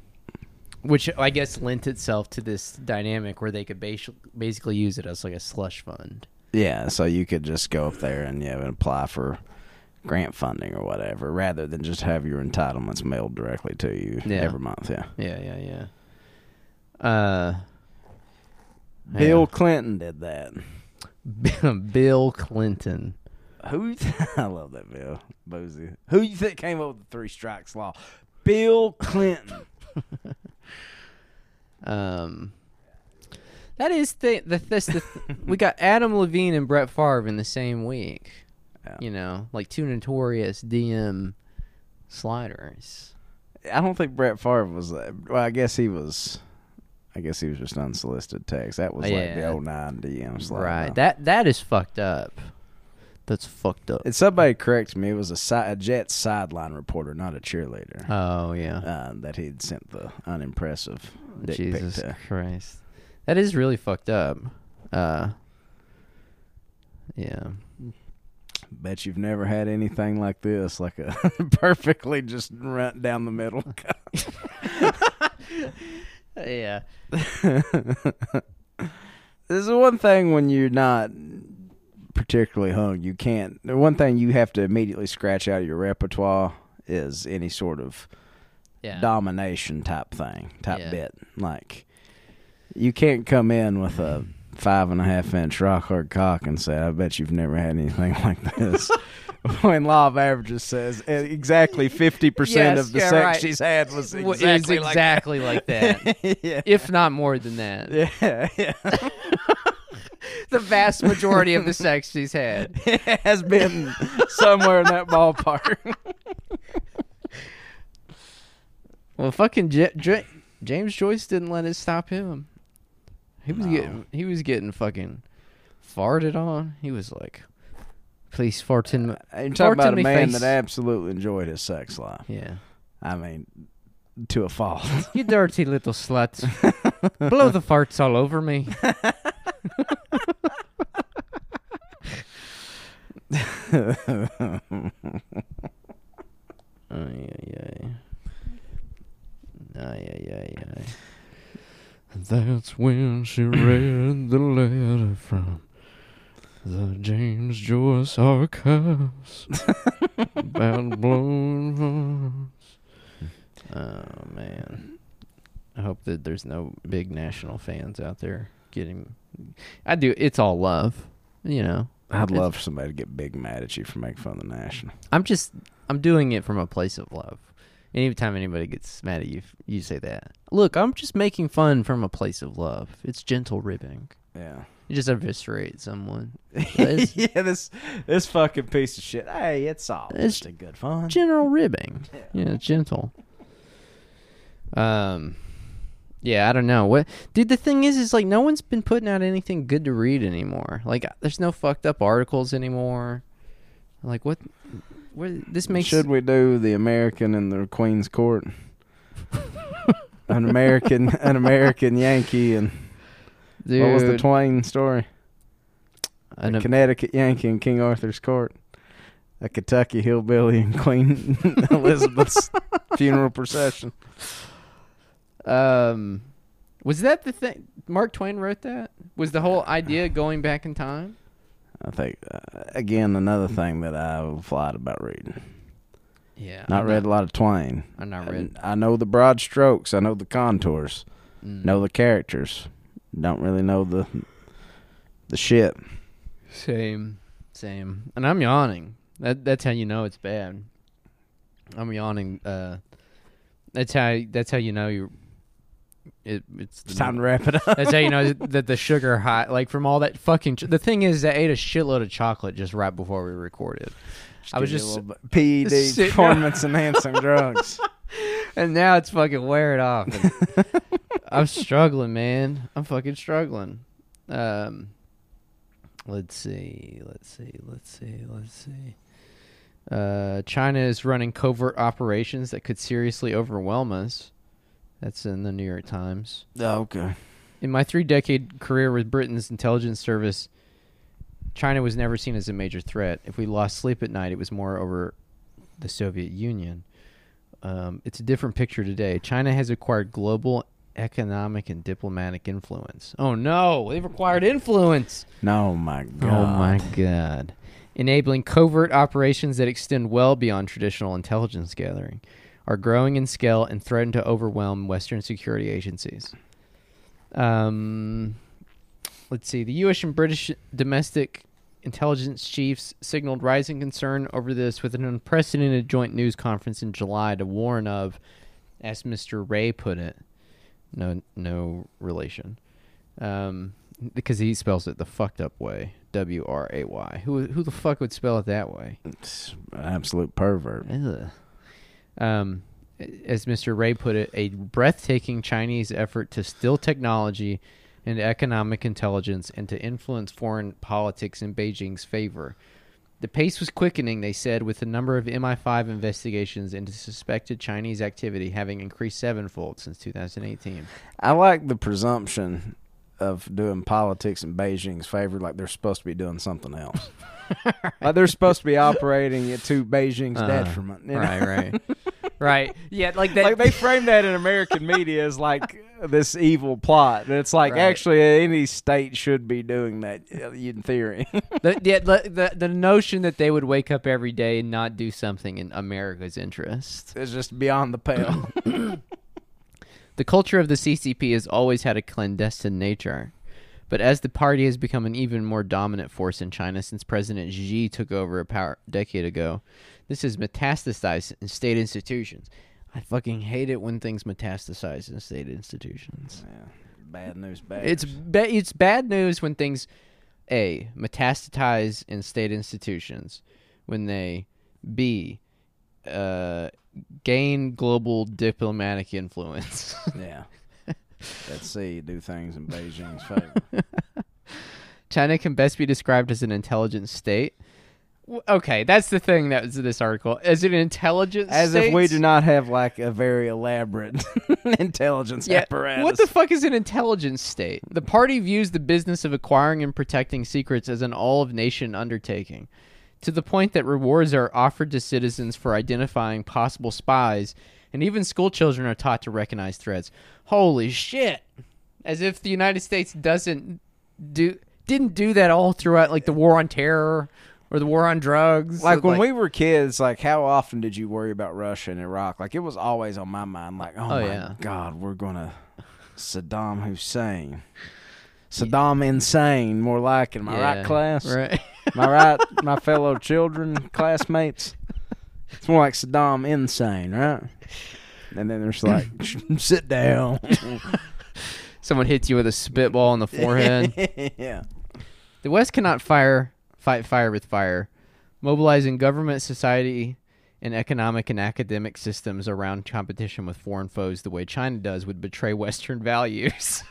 which I guess lent itself to this dynamic where they could basi- basically use it as like a slush fund. Yeah, so you could just go up there and yeah, and apply for grant funding or whatever, rather than just have your entitlements mailed directly to you Yeah. every month. Yeah, Yeah, yeah, yeah. Uh, Bill Clinton did that. Bill Clinton. Who? th- I love that Bill Boozy. Who you think came up with the three strikes law? Bill Clinton. Um, That is the the, this, the we got Adam Levine and Brett Favre in the same week. Yeah. You know, like two notorious DM sliders. I don't think Brett Favre was. uh, Well, I guess he was. I guess he was just unsolicited text. That was like the Yeah. 09 DM slide. right. That that is fucked up. That's fucked up. And somebody corrected me. It was a, si- a Jets sideline reporter, not a cheerleader. oh yeah. uh, that he'd sent the unimpressive Jesus. Christ. That is really fucked up. Uh Yeah. Bet you've never had anything like this, like a perfectly just run down the middle. Yeah. There's one thing when you're not particularly hung, you can't. The one thing you have to immediately scratch out of your repertoire is any sort of Yeah. domination type thing, type Yeah. bit. Like you can't come in with a five and a half inch rock hard cock and say, "I bet you've never had anything like this." when law of averages says uh, exactly fifty percent Yes, of the yeah, sex right. she's had was exactly, like exactly like that. that. yeah. if not more than that. yeah, yeah. The vast majority of the sex she's had. it has been somewhere in that ballpark. Well, fucking J- J- James Joyce didn't let it stop him. He was No. getting he was getting fucking farted on. He was like, "Please fart in." Uh, my-" You're talking about a man face. that absolutely enjoyed his sex life. Yeah, I mean, to a fault. you dirty little slut. Blow the farts all over me. Ay, ay, ay. Ay, ay, ay, ay. That's when she read the letter from the James Joyce archives about blown hearts. Oh man, I hope that there's no big national fans out there getting. I do. It's all love, you know. I'd love for somebody to get big mad at you for making fun of the national. I'm just I'm doing it from a place of love. Anytime anybody gets mad at you, you say that. Look, I'm just making fun from a place of love. It's gentle ribbing. Yeah. You just eviscerate someone. Yeah, this this fucking piece of shit. Hey, it's all It's just a good fun. General ribbing. Yeah, gentle. Um yeah, I don't know. What dude the thing is is like no one's been putting out anything good to read anymore. Like there's no fucked up articles anymore. Like what this makes Should we do the American and the Queen's Court? an American, an American Yankee, and dude, what was the Twain story? an- a Connecticut Yankee in King Arthur's Court, a Kentucky hillbilly in Queen Elizabeth's funeral procession. Um, was that the thing? Mark Twain wrote that. Was the whole idea going back in time? I think uh, again another thing that I've lied about reading. Yeah, Not I'm read a lot of Twain. I'm not read. I know the broad strokes. I know the contours. Mm. Know the characters. Don't really know the the shit. Same, same. And I'm yawning. That that's how you know it's bad. I'm yawning. Uh, that's how that's how you know you. It, it's It's time to wrap it up. That's how you know that the sugar high, like from all that fucking. Ch- the thing is, I ate a shitload of chocolate just right before we recorded. I was just a little bit- PED performance enhancing drugs. and now it's fucking wearing off. I'm struggling, man. I'm fucking struggling. Um, let's see, let's see, let's see, let's see. Uh, China is running covert operations that could seriously overwhelm us. That's in the New York Times. Oh, okay. In my three decade career with Britain's intelligence service, China was never seen as a major threat. If we lost sleep at night, it was more over the Soviet Union. Um, it's a different picture today. China has acquired global economic and diplomatic influence. Oh no, they've acquired influence. No, my God. Oh my god. Enabling covert operations that extend well beyond traditional intelligence gathering, are growing in scale and threaten to overwhelm Western security agencies. Um, let's see. The U.S. and British domestic intelligence chiefs signaled rising concern over this with an unprecedented joint news conference in July to warn of, as Mr. Wray put it, no, no relation, Um, because he spells it the fucked up way. W R A Y. Who who the fuck would spell it that way? It's an absolute pervert. Ugh. Um, as Mr. Wray put it, a breathtaking Chinese effort to steal technology and economic intelligence and to influence foreign politics in Beijing's favor. The pace was quickening, they said, with the number of MI5 investigations into suspected Chinese activity having increased sevenfold since 2018. I like the presumption of doing politics in Beijing's favor, like they're supposed to be doing something else. like they're supposed to be operating it to Beijing's Uh, detriment. you know? Right, right. right. Yeah, like that. like they frame that in American media as like this evil plot. And it's like Right. actually any state should be doing that uh, in theory. the, yeah, the, the, the notion that they would wake up every day and not do something in America's interest. is just beyond the pale. The culture of the CCP has always had a clandestine nature. But as the party has become an even more dominant force in China since President Xi took over power a decade ago, this has metastasized in state institutions. I fucking hate it when things metastasize in state institutions. yeah. Bad news, bad. It's ba- it's bad news when things a metastasize in state institutions when they b uh, gain global diplomatic influence. yeah. Let's see, do things in Beijing's favor. China can best be described as an intelligent state. Okay, that's the thing that was in this article. As an intelligence, As if we do not have like a very elaborate intelligence Yeah, apparatus. what the fuck is an intelligence state? The party views the business of acquiring and protecting secrets as an all of nation undertaking, to the point that rewards are offered to citizens for identifying possible spies, and even school children are taught to recognize threats. Holy shit! As if the United States doesn't do didn't do that all throughout like the war on terror or the war on drugs. like when we were kids, like how often did you worry about Russia and Iraq? Like it was always on my mind. Like, oh, Oh, my yeah. God, we're gonna Saddam Hussein, Saddam insane. More like it. Am I Yeah, right, class? Right. I right, my fellow children, classmates? It's more like Saddam insane, right? And then there's like, sit down. Someone hits you with a spitball in the forehead. yeah. The West cannot fire fight fire with fire, mobilizing government, society, and economic and academic systems around competition with foreign foes the way China does would betray Western values.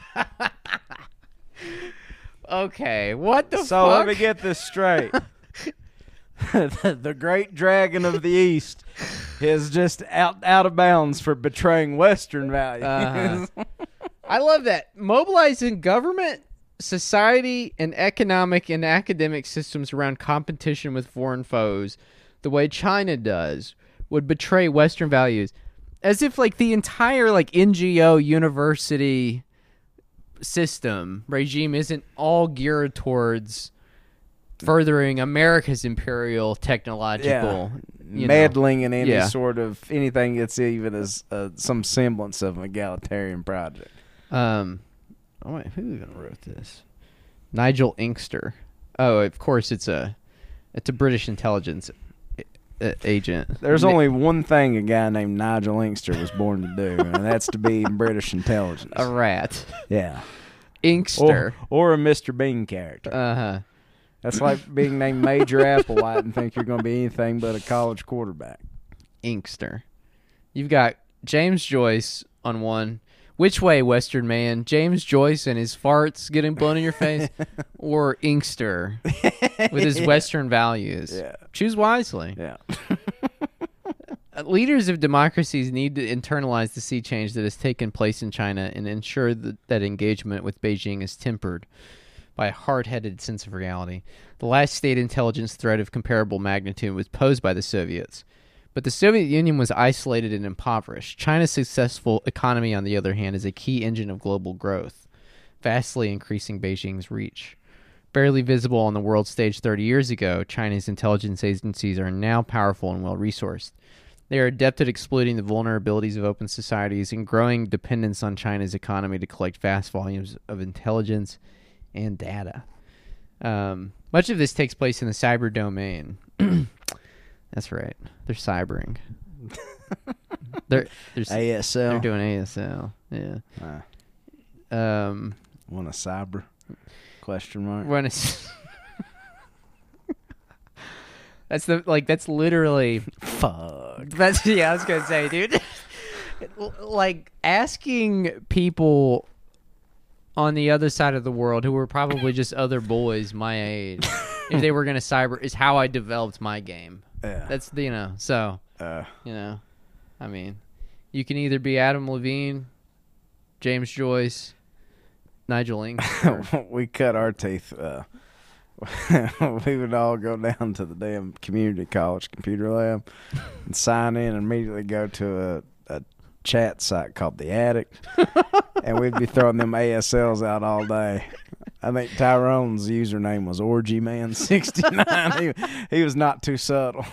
okay, what the So fuck? let me get this straight. the great dragon of the east is just out out of bounds for betraying Western values. Uh-huh. I love that. Mobilizing government, society, and economic and academic systems around competition with foreign foes, the way China does, would betray Western values. As if like the entire like NGO university system regime isn't all geared towards furthering America's imperial technological you know. Meddling in any Yeah. sort of anything that's even as uh, some semblance of an egalitarian project. Um, oh wait, who even wrote this? Nigel Inkster. Oh, of course, it's a it's a British intelligence a- agent. There's Ni- only one thing a guy named Nigel Inkster was born to do, and that's to be in British intelligence. a rat. Yeah. Inkster. Or, or a Mr. Bean character. Uh huh. That's like being named Major Applewhite and think you're going to be anything but a college quarterback. Inkster. You've got James Joyce on one. Which way, Western man? James Joyce and his farts getting blown in your face, or Inkster with his Western values? Yeah. Choose wisely. Yeah. Uh, Leaders of democracies need to internalize the sea change that has taken place in China and ensure that, that engagement with Beijing is tempered by a hard headed sense of reality. The last state intelligence threat of comparable magnitude was posed by the Soviets. But the Soviet Union was isolated and impoverished. China's successful economy, on the other hand, is a key engine of global growth, vastly increasing Beijing's reach. Barely visible on the world stage 30 years ago, China's intelligence agencies are now powerful and well resourced. They are adept at exploiting the vulnerabilities of open societies and growing dependence on China's economy to collect vast volumes of intelligence and data. Um, much of this takes place in the cyber domain. That's right. They're cybering. they're they're, s- they're doing ASL. Yeah. Uh, Um, Want a cyber? Question mark. when it's that's the like that's literally Fuck. that's yeah i was gonna say dude like asking people on the other side of the world who were probably just other boys my age if they were gonna cyber is how i developed my game Yeah. that's you know so uh, you know i mean you can either be adam levine james joyce nigel Ing- we cut our teeth. Uh, we would all go down to the damn community college computer lab and sign in and immediately go to a chat site called The Attic. and we'd be throwing them ASLs out all day. I think Tyrone's username was Orgy Man 69. he, he was not too subtle.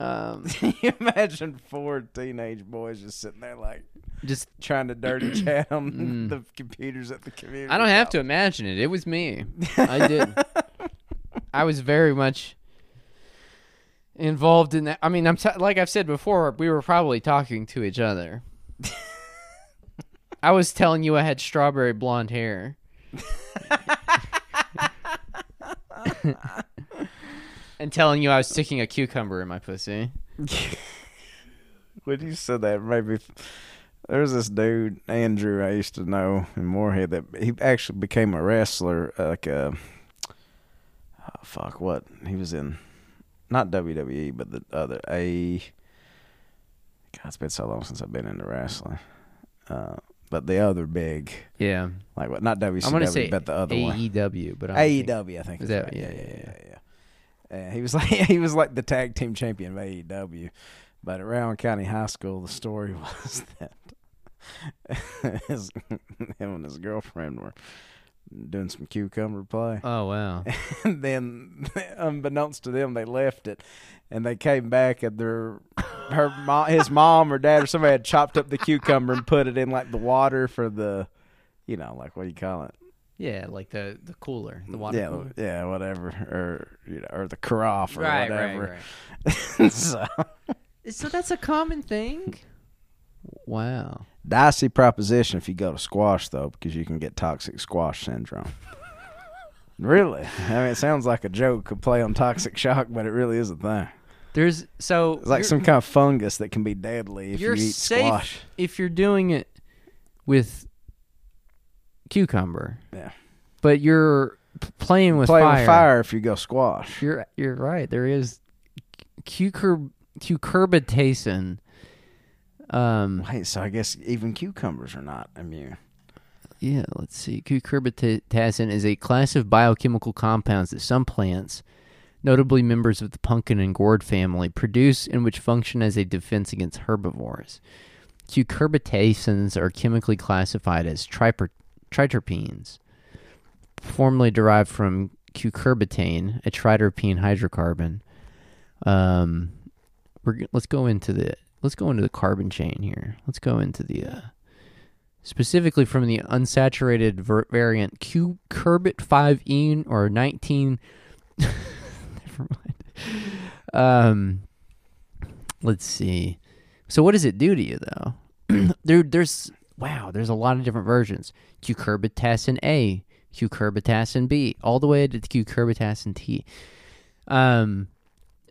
um, you imagine four teenage boys just sitting there like just trying to dirty chat on Mm. the computers at the community. I don't have to imagine it. It was me. I did. I was very much involved in that. I mean, I'm t- like I've said before, we were probably talking to each other. I was telling you I had strawberry blonde hair. and telling you I was sticking a cucumber in my pussy. when you said that, maybe there's this dude Andrew I used to know in Morehead that he actually became a wrestler. uh, Like a oh, fuck, what he was in, not WWE, but the other A. God, it's been so long since I've been into wrestling. Uh, but the other big, Yeah. like what? Not WCW, I'm going to say but the other one. AEW, but I don't think- AEW, I think. Is that- right. yeah, yeah, yeah, yeah, yeah, yeah. He was like he was like the tag team champion of AEW, but at Rowan County High School, the story was that his, him and his girlfriend were doing some cucumber play, Oh, wow. and then unbeknownst to them, they left it, and they came back and their her mom, his mom or dad or somebody had chopped up the cucumber and put it in like the water for the, you know, like what do you call it? Yeah, like the, the cooler, the water yeah, cooler. yeah, whatever, or you know, or the carafe or Right, whatever. right, right. so, So that's a common thing. Wow. dicey proposition if you go to squash though, because you can get toxic squash syndrome. really, I mean, it sounds like a joke could play on toxic shock, but it really is a thing. There's so It's like some kind of fungus that can be deadly if you you're eat safe squash. if you're doing it with cucumber, Yeah, but you're playing with play fire. with fire if you go squash. You're you're right. There is cucur cucurbitacin. Um, Wait, so I guess even cucumbers are not immune. yeah, let's see. Cucurbitacin is a class of biochemical compounds that some plants, notably members of the pumpkin and gourd family, produce and which function as a defense against herbivores. Cucurbitacins are chemically classified as triper- triterpenes, formerly derived from cucurbitane, a triterpene hydrocarbon. Um, we're let's go into the let's go into the carbon chain here. Let's go into the uh, specifically from the unsaturated ver- variant cucurbit 5 or 19 never mind. Um let's see. So what does it do to you though? There there's wow there's a lot of different versions. Q cucurbitacin a cucurbitacin b all the way to Q cucurbitacin t. Um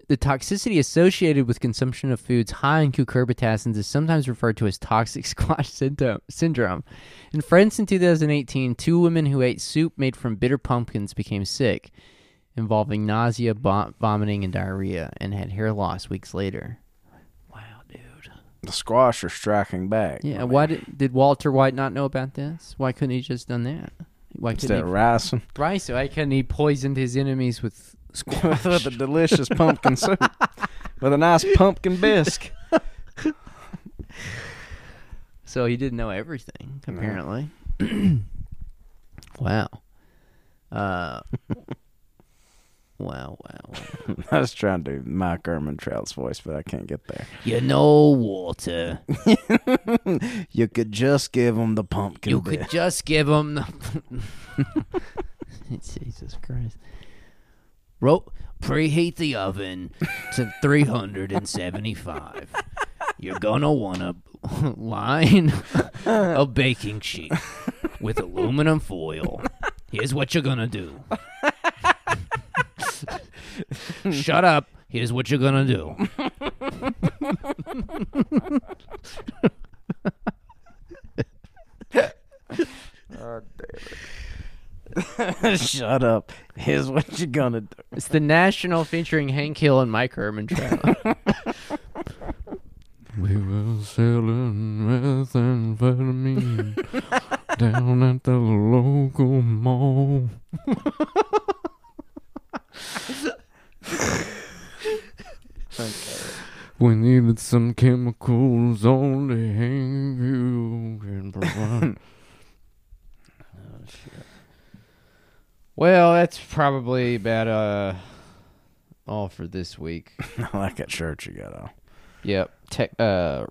the toxicity associated with consumption of foods high in cucurbitacins is sometimes referred to as toxic squash syndrome. syndrome. In France in 2018, two women who ate soup made from bitter pumpkins became sick, involving nausea, vom- vomiting, and diarrhea, and had hair loss weeks later. Wow, dude. The squash are striking back. Yeah, I mean, why did, did Walter White not know about this? Why couldn't he just done that? Why instead of he, ricin right? So why couldn't he poisoned his enemies with squash? with a delicious pumpkin soup with a nice pumpkin bisque. So he didn't know everything, apparently. wow. Uh, wow, wow, wow. I was trying to do Mike Ehrmantraut's voice, but I can't get there. You know, Walter, you could just give him the pumpkin. you could just give him the. Jesus Christ. Ro- preheat the oven to 375. You're gonna wanna line a baking sheet. with aluminum foil. Here's what you're gonna do. Shut up. Here's what you're gonna do. Oh, Shut up. Here's what you're gonna do. It's the national featuring Hank Hill and Mike Ehrmantraut. we were selling methamphetamine down at the local mall. We needed some chemicals only Hank Hill can provide. oh, shit. Well, that's probably about uh all for this week. I like that shirt you got on. Yep. Te- uh,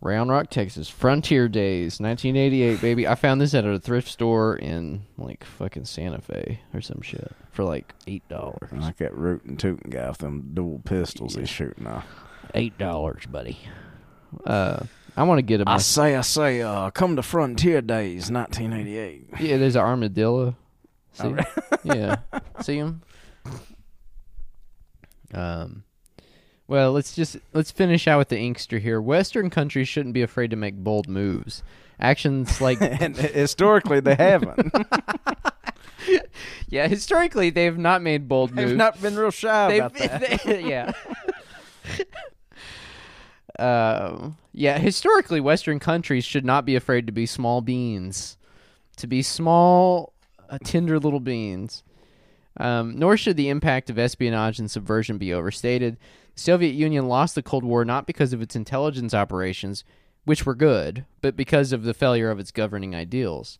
Round Rock, Texas. Frontier Days, 1988, baby. I found this at a thrift store in like fucking Santa Fe or some shit for like eight dollars. I like that rootin' tootin' guy with them dual pistols he's shooting off. Eight dollars, buddy. Uh, I want to get him. I say, I say, uh, come to Frontier Days, 1988. yeah, there's an armadillo. See? Really? yeah, see him. Um, well, let's just let's finish out with the inkster here. Western countries shouldn't be afraid to make bold moves. Actions like and historically, they haven't. yeah, historically they've not made bold moves. They've not been real shy They've- about that. they- yeah. Uh, yeah, historically, Western countries should not be afraid to be small beans, to be small, tender little beans. Um, nor should the impact of espionage and subversion be overstated. The Soviet Union lost the Cold War not because of its intelligence operations, which were good, but because of the failure of its governing ideals.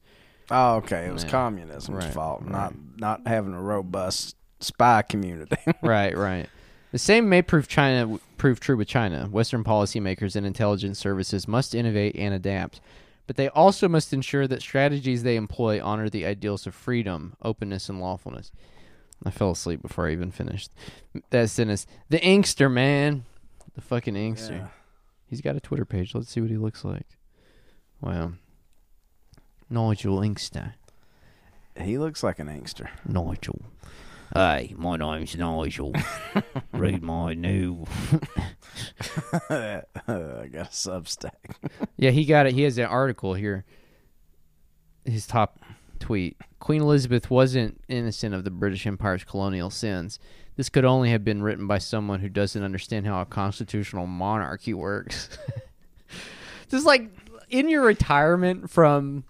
Oh, okay. It was Yeah. communism's Right, fault, not not having a robust spy community. right, right. The same may prove China prove true with China. Western policymakers and intelligence services must innovate and adapt, but they also must ensure that strategies they employ honor the ideals of freedom, openness, and lawfulness. I fell asleep before I even finished that sentence. The inkster, man, the fucking inkster. Yeah. He's got a Twitter page. Let's see what he looks like. Wow. Nigel Inkster. he looks like an angster. Nigel. Hey, my name's Nigel. Read my new. I got a Substack. Yeah, he got it. He has an article here. His top tweet Queen Elizabeth wasn't innocent of the British Empire's colonial sins. This could only have been written by someone who doesn't understand how a constitutional monarchy works. Just like in your retirement from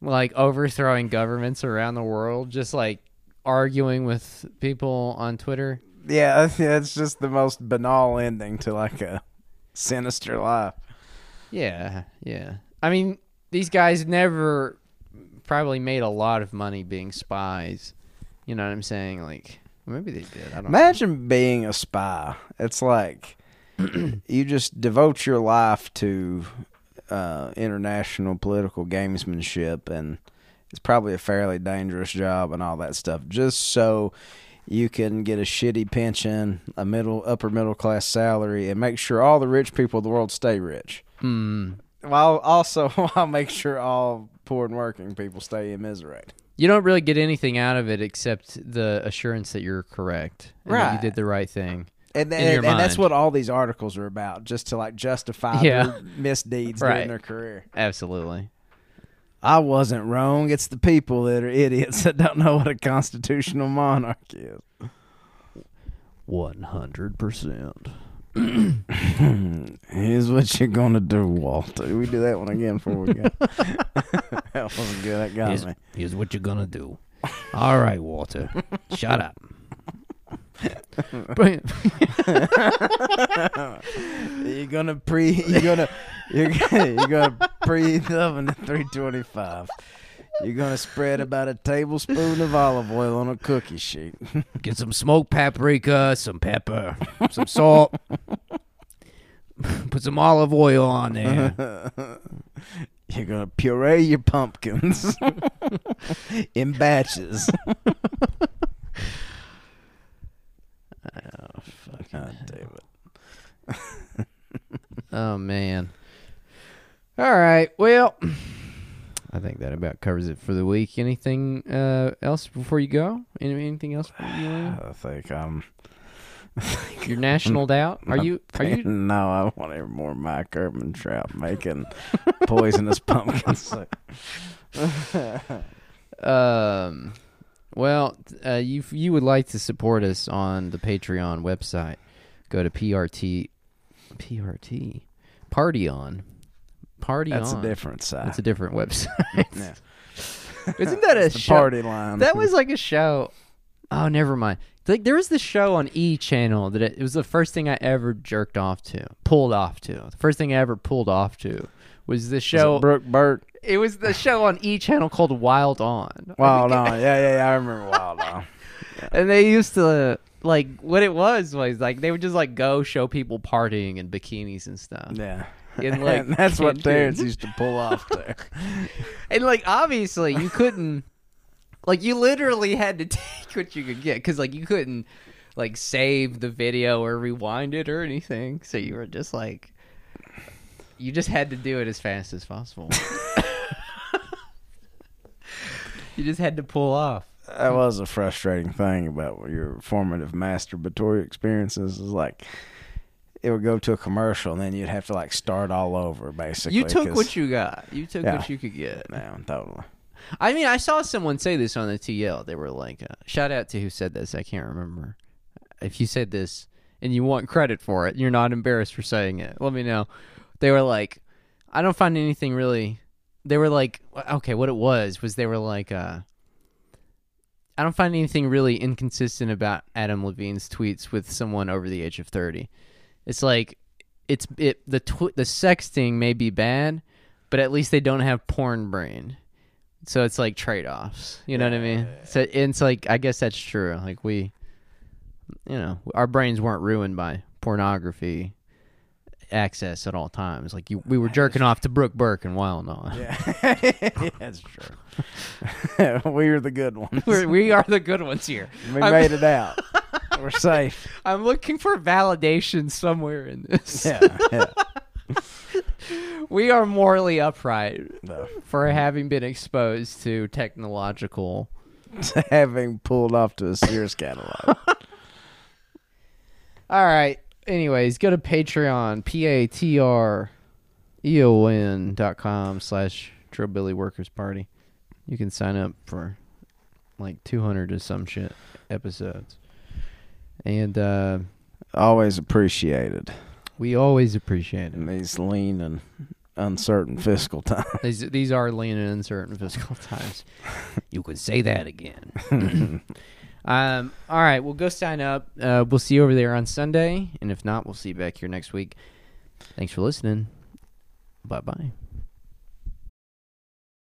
like overthrowing governments around the world, just like arguing with people on Twitter. Yeah, it's just the most banal ending to like a sinister life. Yeah, yeah. I mean, these guys never probably made a lot of money being spies. You know what I'm saying? Like, maybe they did. I don't Imagine being a spy. It's like you just devote your life to uh, international political gamesmanship, and it's probably a fairly dangerous job and all that stuff, just so you can get a shitty pension, a middle upper middle class salary, and make sure all the rich people of the world stay rich. Hmm. While also while make sure all poor and working people stay immiserated. You don't really get anything out of it except the assurance that you're correct. And that you did the right thing. And, in and, your and that's what all these articles are about, just to like justify Yeah. their misdeeds Right. during their career. Absolutely. I wasn't wrong. It's the people that are idiots that don't know what a constitutional monarch is. 100%. Here's what you're gonna do, Walter. We do that one again before we go. that was good. That got Here's, me. here's what you're going to do. All right, Walter. Shut up. You're gonna pre. You're gonna. You're gonna. You're gonna preheat the oven at 325. You're gonna spread about a tablespoon of olive oil on a cookie sheet. Get some smoked paprika, some pepper, some salt. Put some olive oil on there. You're gonna puree your pumpkins in batches. God damn it. Oh man. All right. Well, I think that about covers it for the week. Anything uh, else before you go? Any, anything else? For you, William? I think I'm. Your national doubt? Are you? Are you? No, I want to hear more Mike Ehrmantraut making poisonous pumpkins. Um, well, uh, you you would like to support us on the Patreon website? Go to PRT, PRT, Party on, Party That's on. a different site. That's a different website. Yeah. Isn't that a It's the show? party line? That was like a show. Oh, never mind. Like there was this show on E Channel that it, it was the first thing I ever jerked off to, pulled off to. The first thing I ever pulled off to was the show. it Brooke Burke. It was the show on E Channel called Wild On. Wild on. Yeah, yeah, yeah. I remember Wild on. And they used to like what it was was like they would just like go show people partying in bikinis and stuff. Yeah. And like, and that's what. Terrence used to pull off there. And like obviously you couldn't like you literally had to take what you could get cuz like you couldn't like save the video or rewind it or anything. So you were just like you just had to do it as fast as possible. you just had to pull off. that was a frustrating thing about your formative masturbatory experiences. Is like it would go to a commercial and then you'd have to like start all over. Basically, You took what you got. You took Yeah. what you could get. Yeah, totally. I mean, I saw someone say this on the TL. They were like, uh, "Shout out to who said this." I can't remember. If you said this and you want credit for it, you're not embarrassed for saying it. Let me know. They were like, "I don't find anything really." They were like, "Okay, what it was was they were like, uh, I don't find anything really inconsistent about Adam Levine's tweets with someone over the age of 30. It's like it's it the tw- the sexting may be bad, but at least they don't have porn brain. So it's like trade offs. You know what I mean? So it's like I guess that's true. Like we, you know, our brains weren't ruined by pornography access at all times. Like you, we were jerking off to Brooke Burke and Wild. Yeah, that's true. we were the good ones. We're, we are the good ones here. we I'm- made it out. We're safe. I'm looking for validation somewhere in this. Yeah, yeah. We are morally upright No. for having been exposed to technological. Having pulled off to a Sears catalog. All right. Anyways, go to Patreon, P A T R E O N dot com slash Trillbilly Workers Party. You can sign up for like 200 or some shit episodes. And uh, Always appreciated we always appreciate in it. these lean and uncertain fiscal times. These, these are lean and uncertain fiscal times. You could say that again. um, all right, we'll go sign up. Uh, we'll see you over there on Sunday. And if not, we'll see you back here next week. Thanks for listening. Bye bye.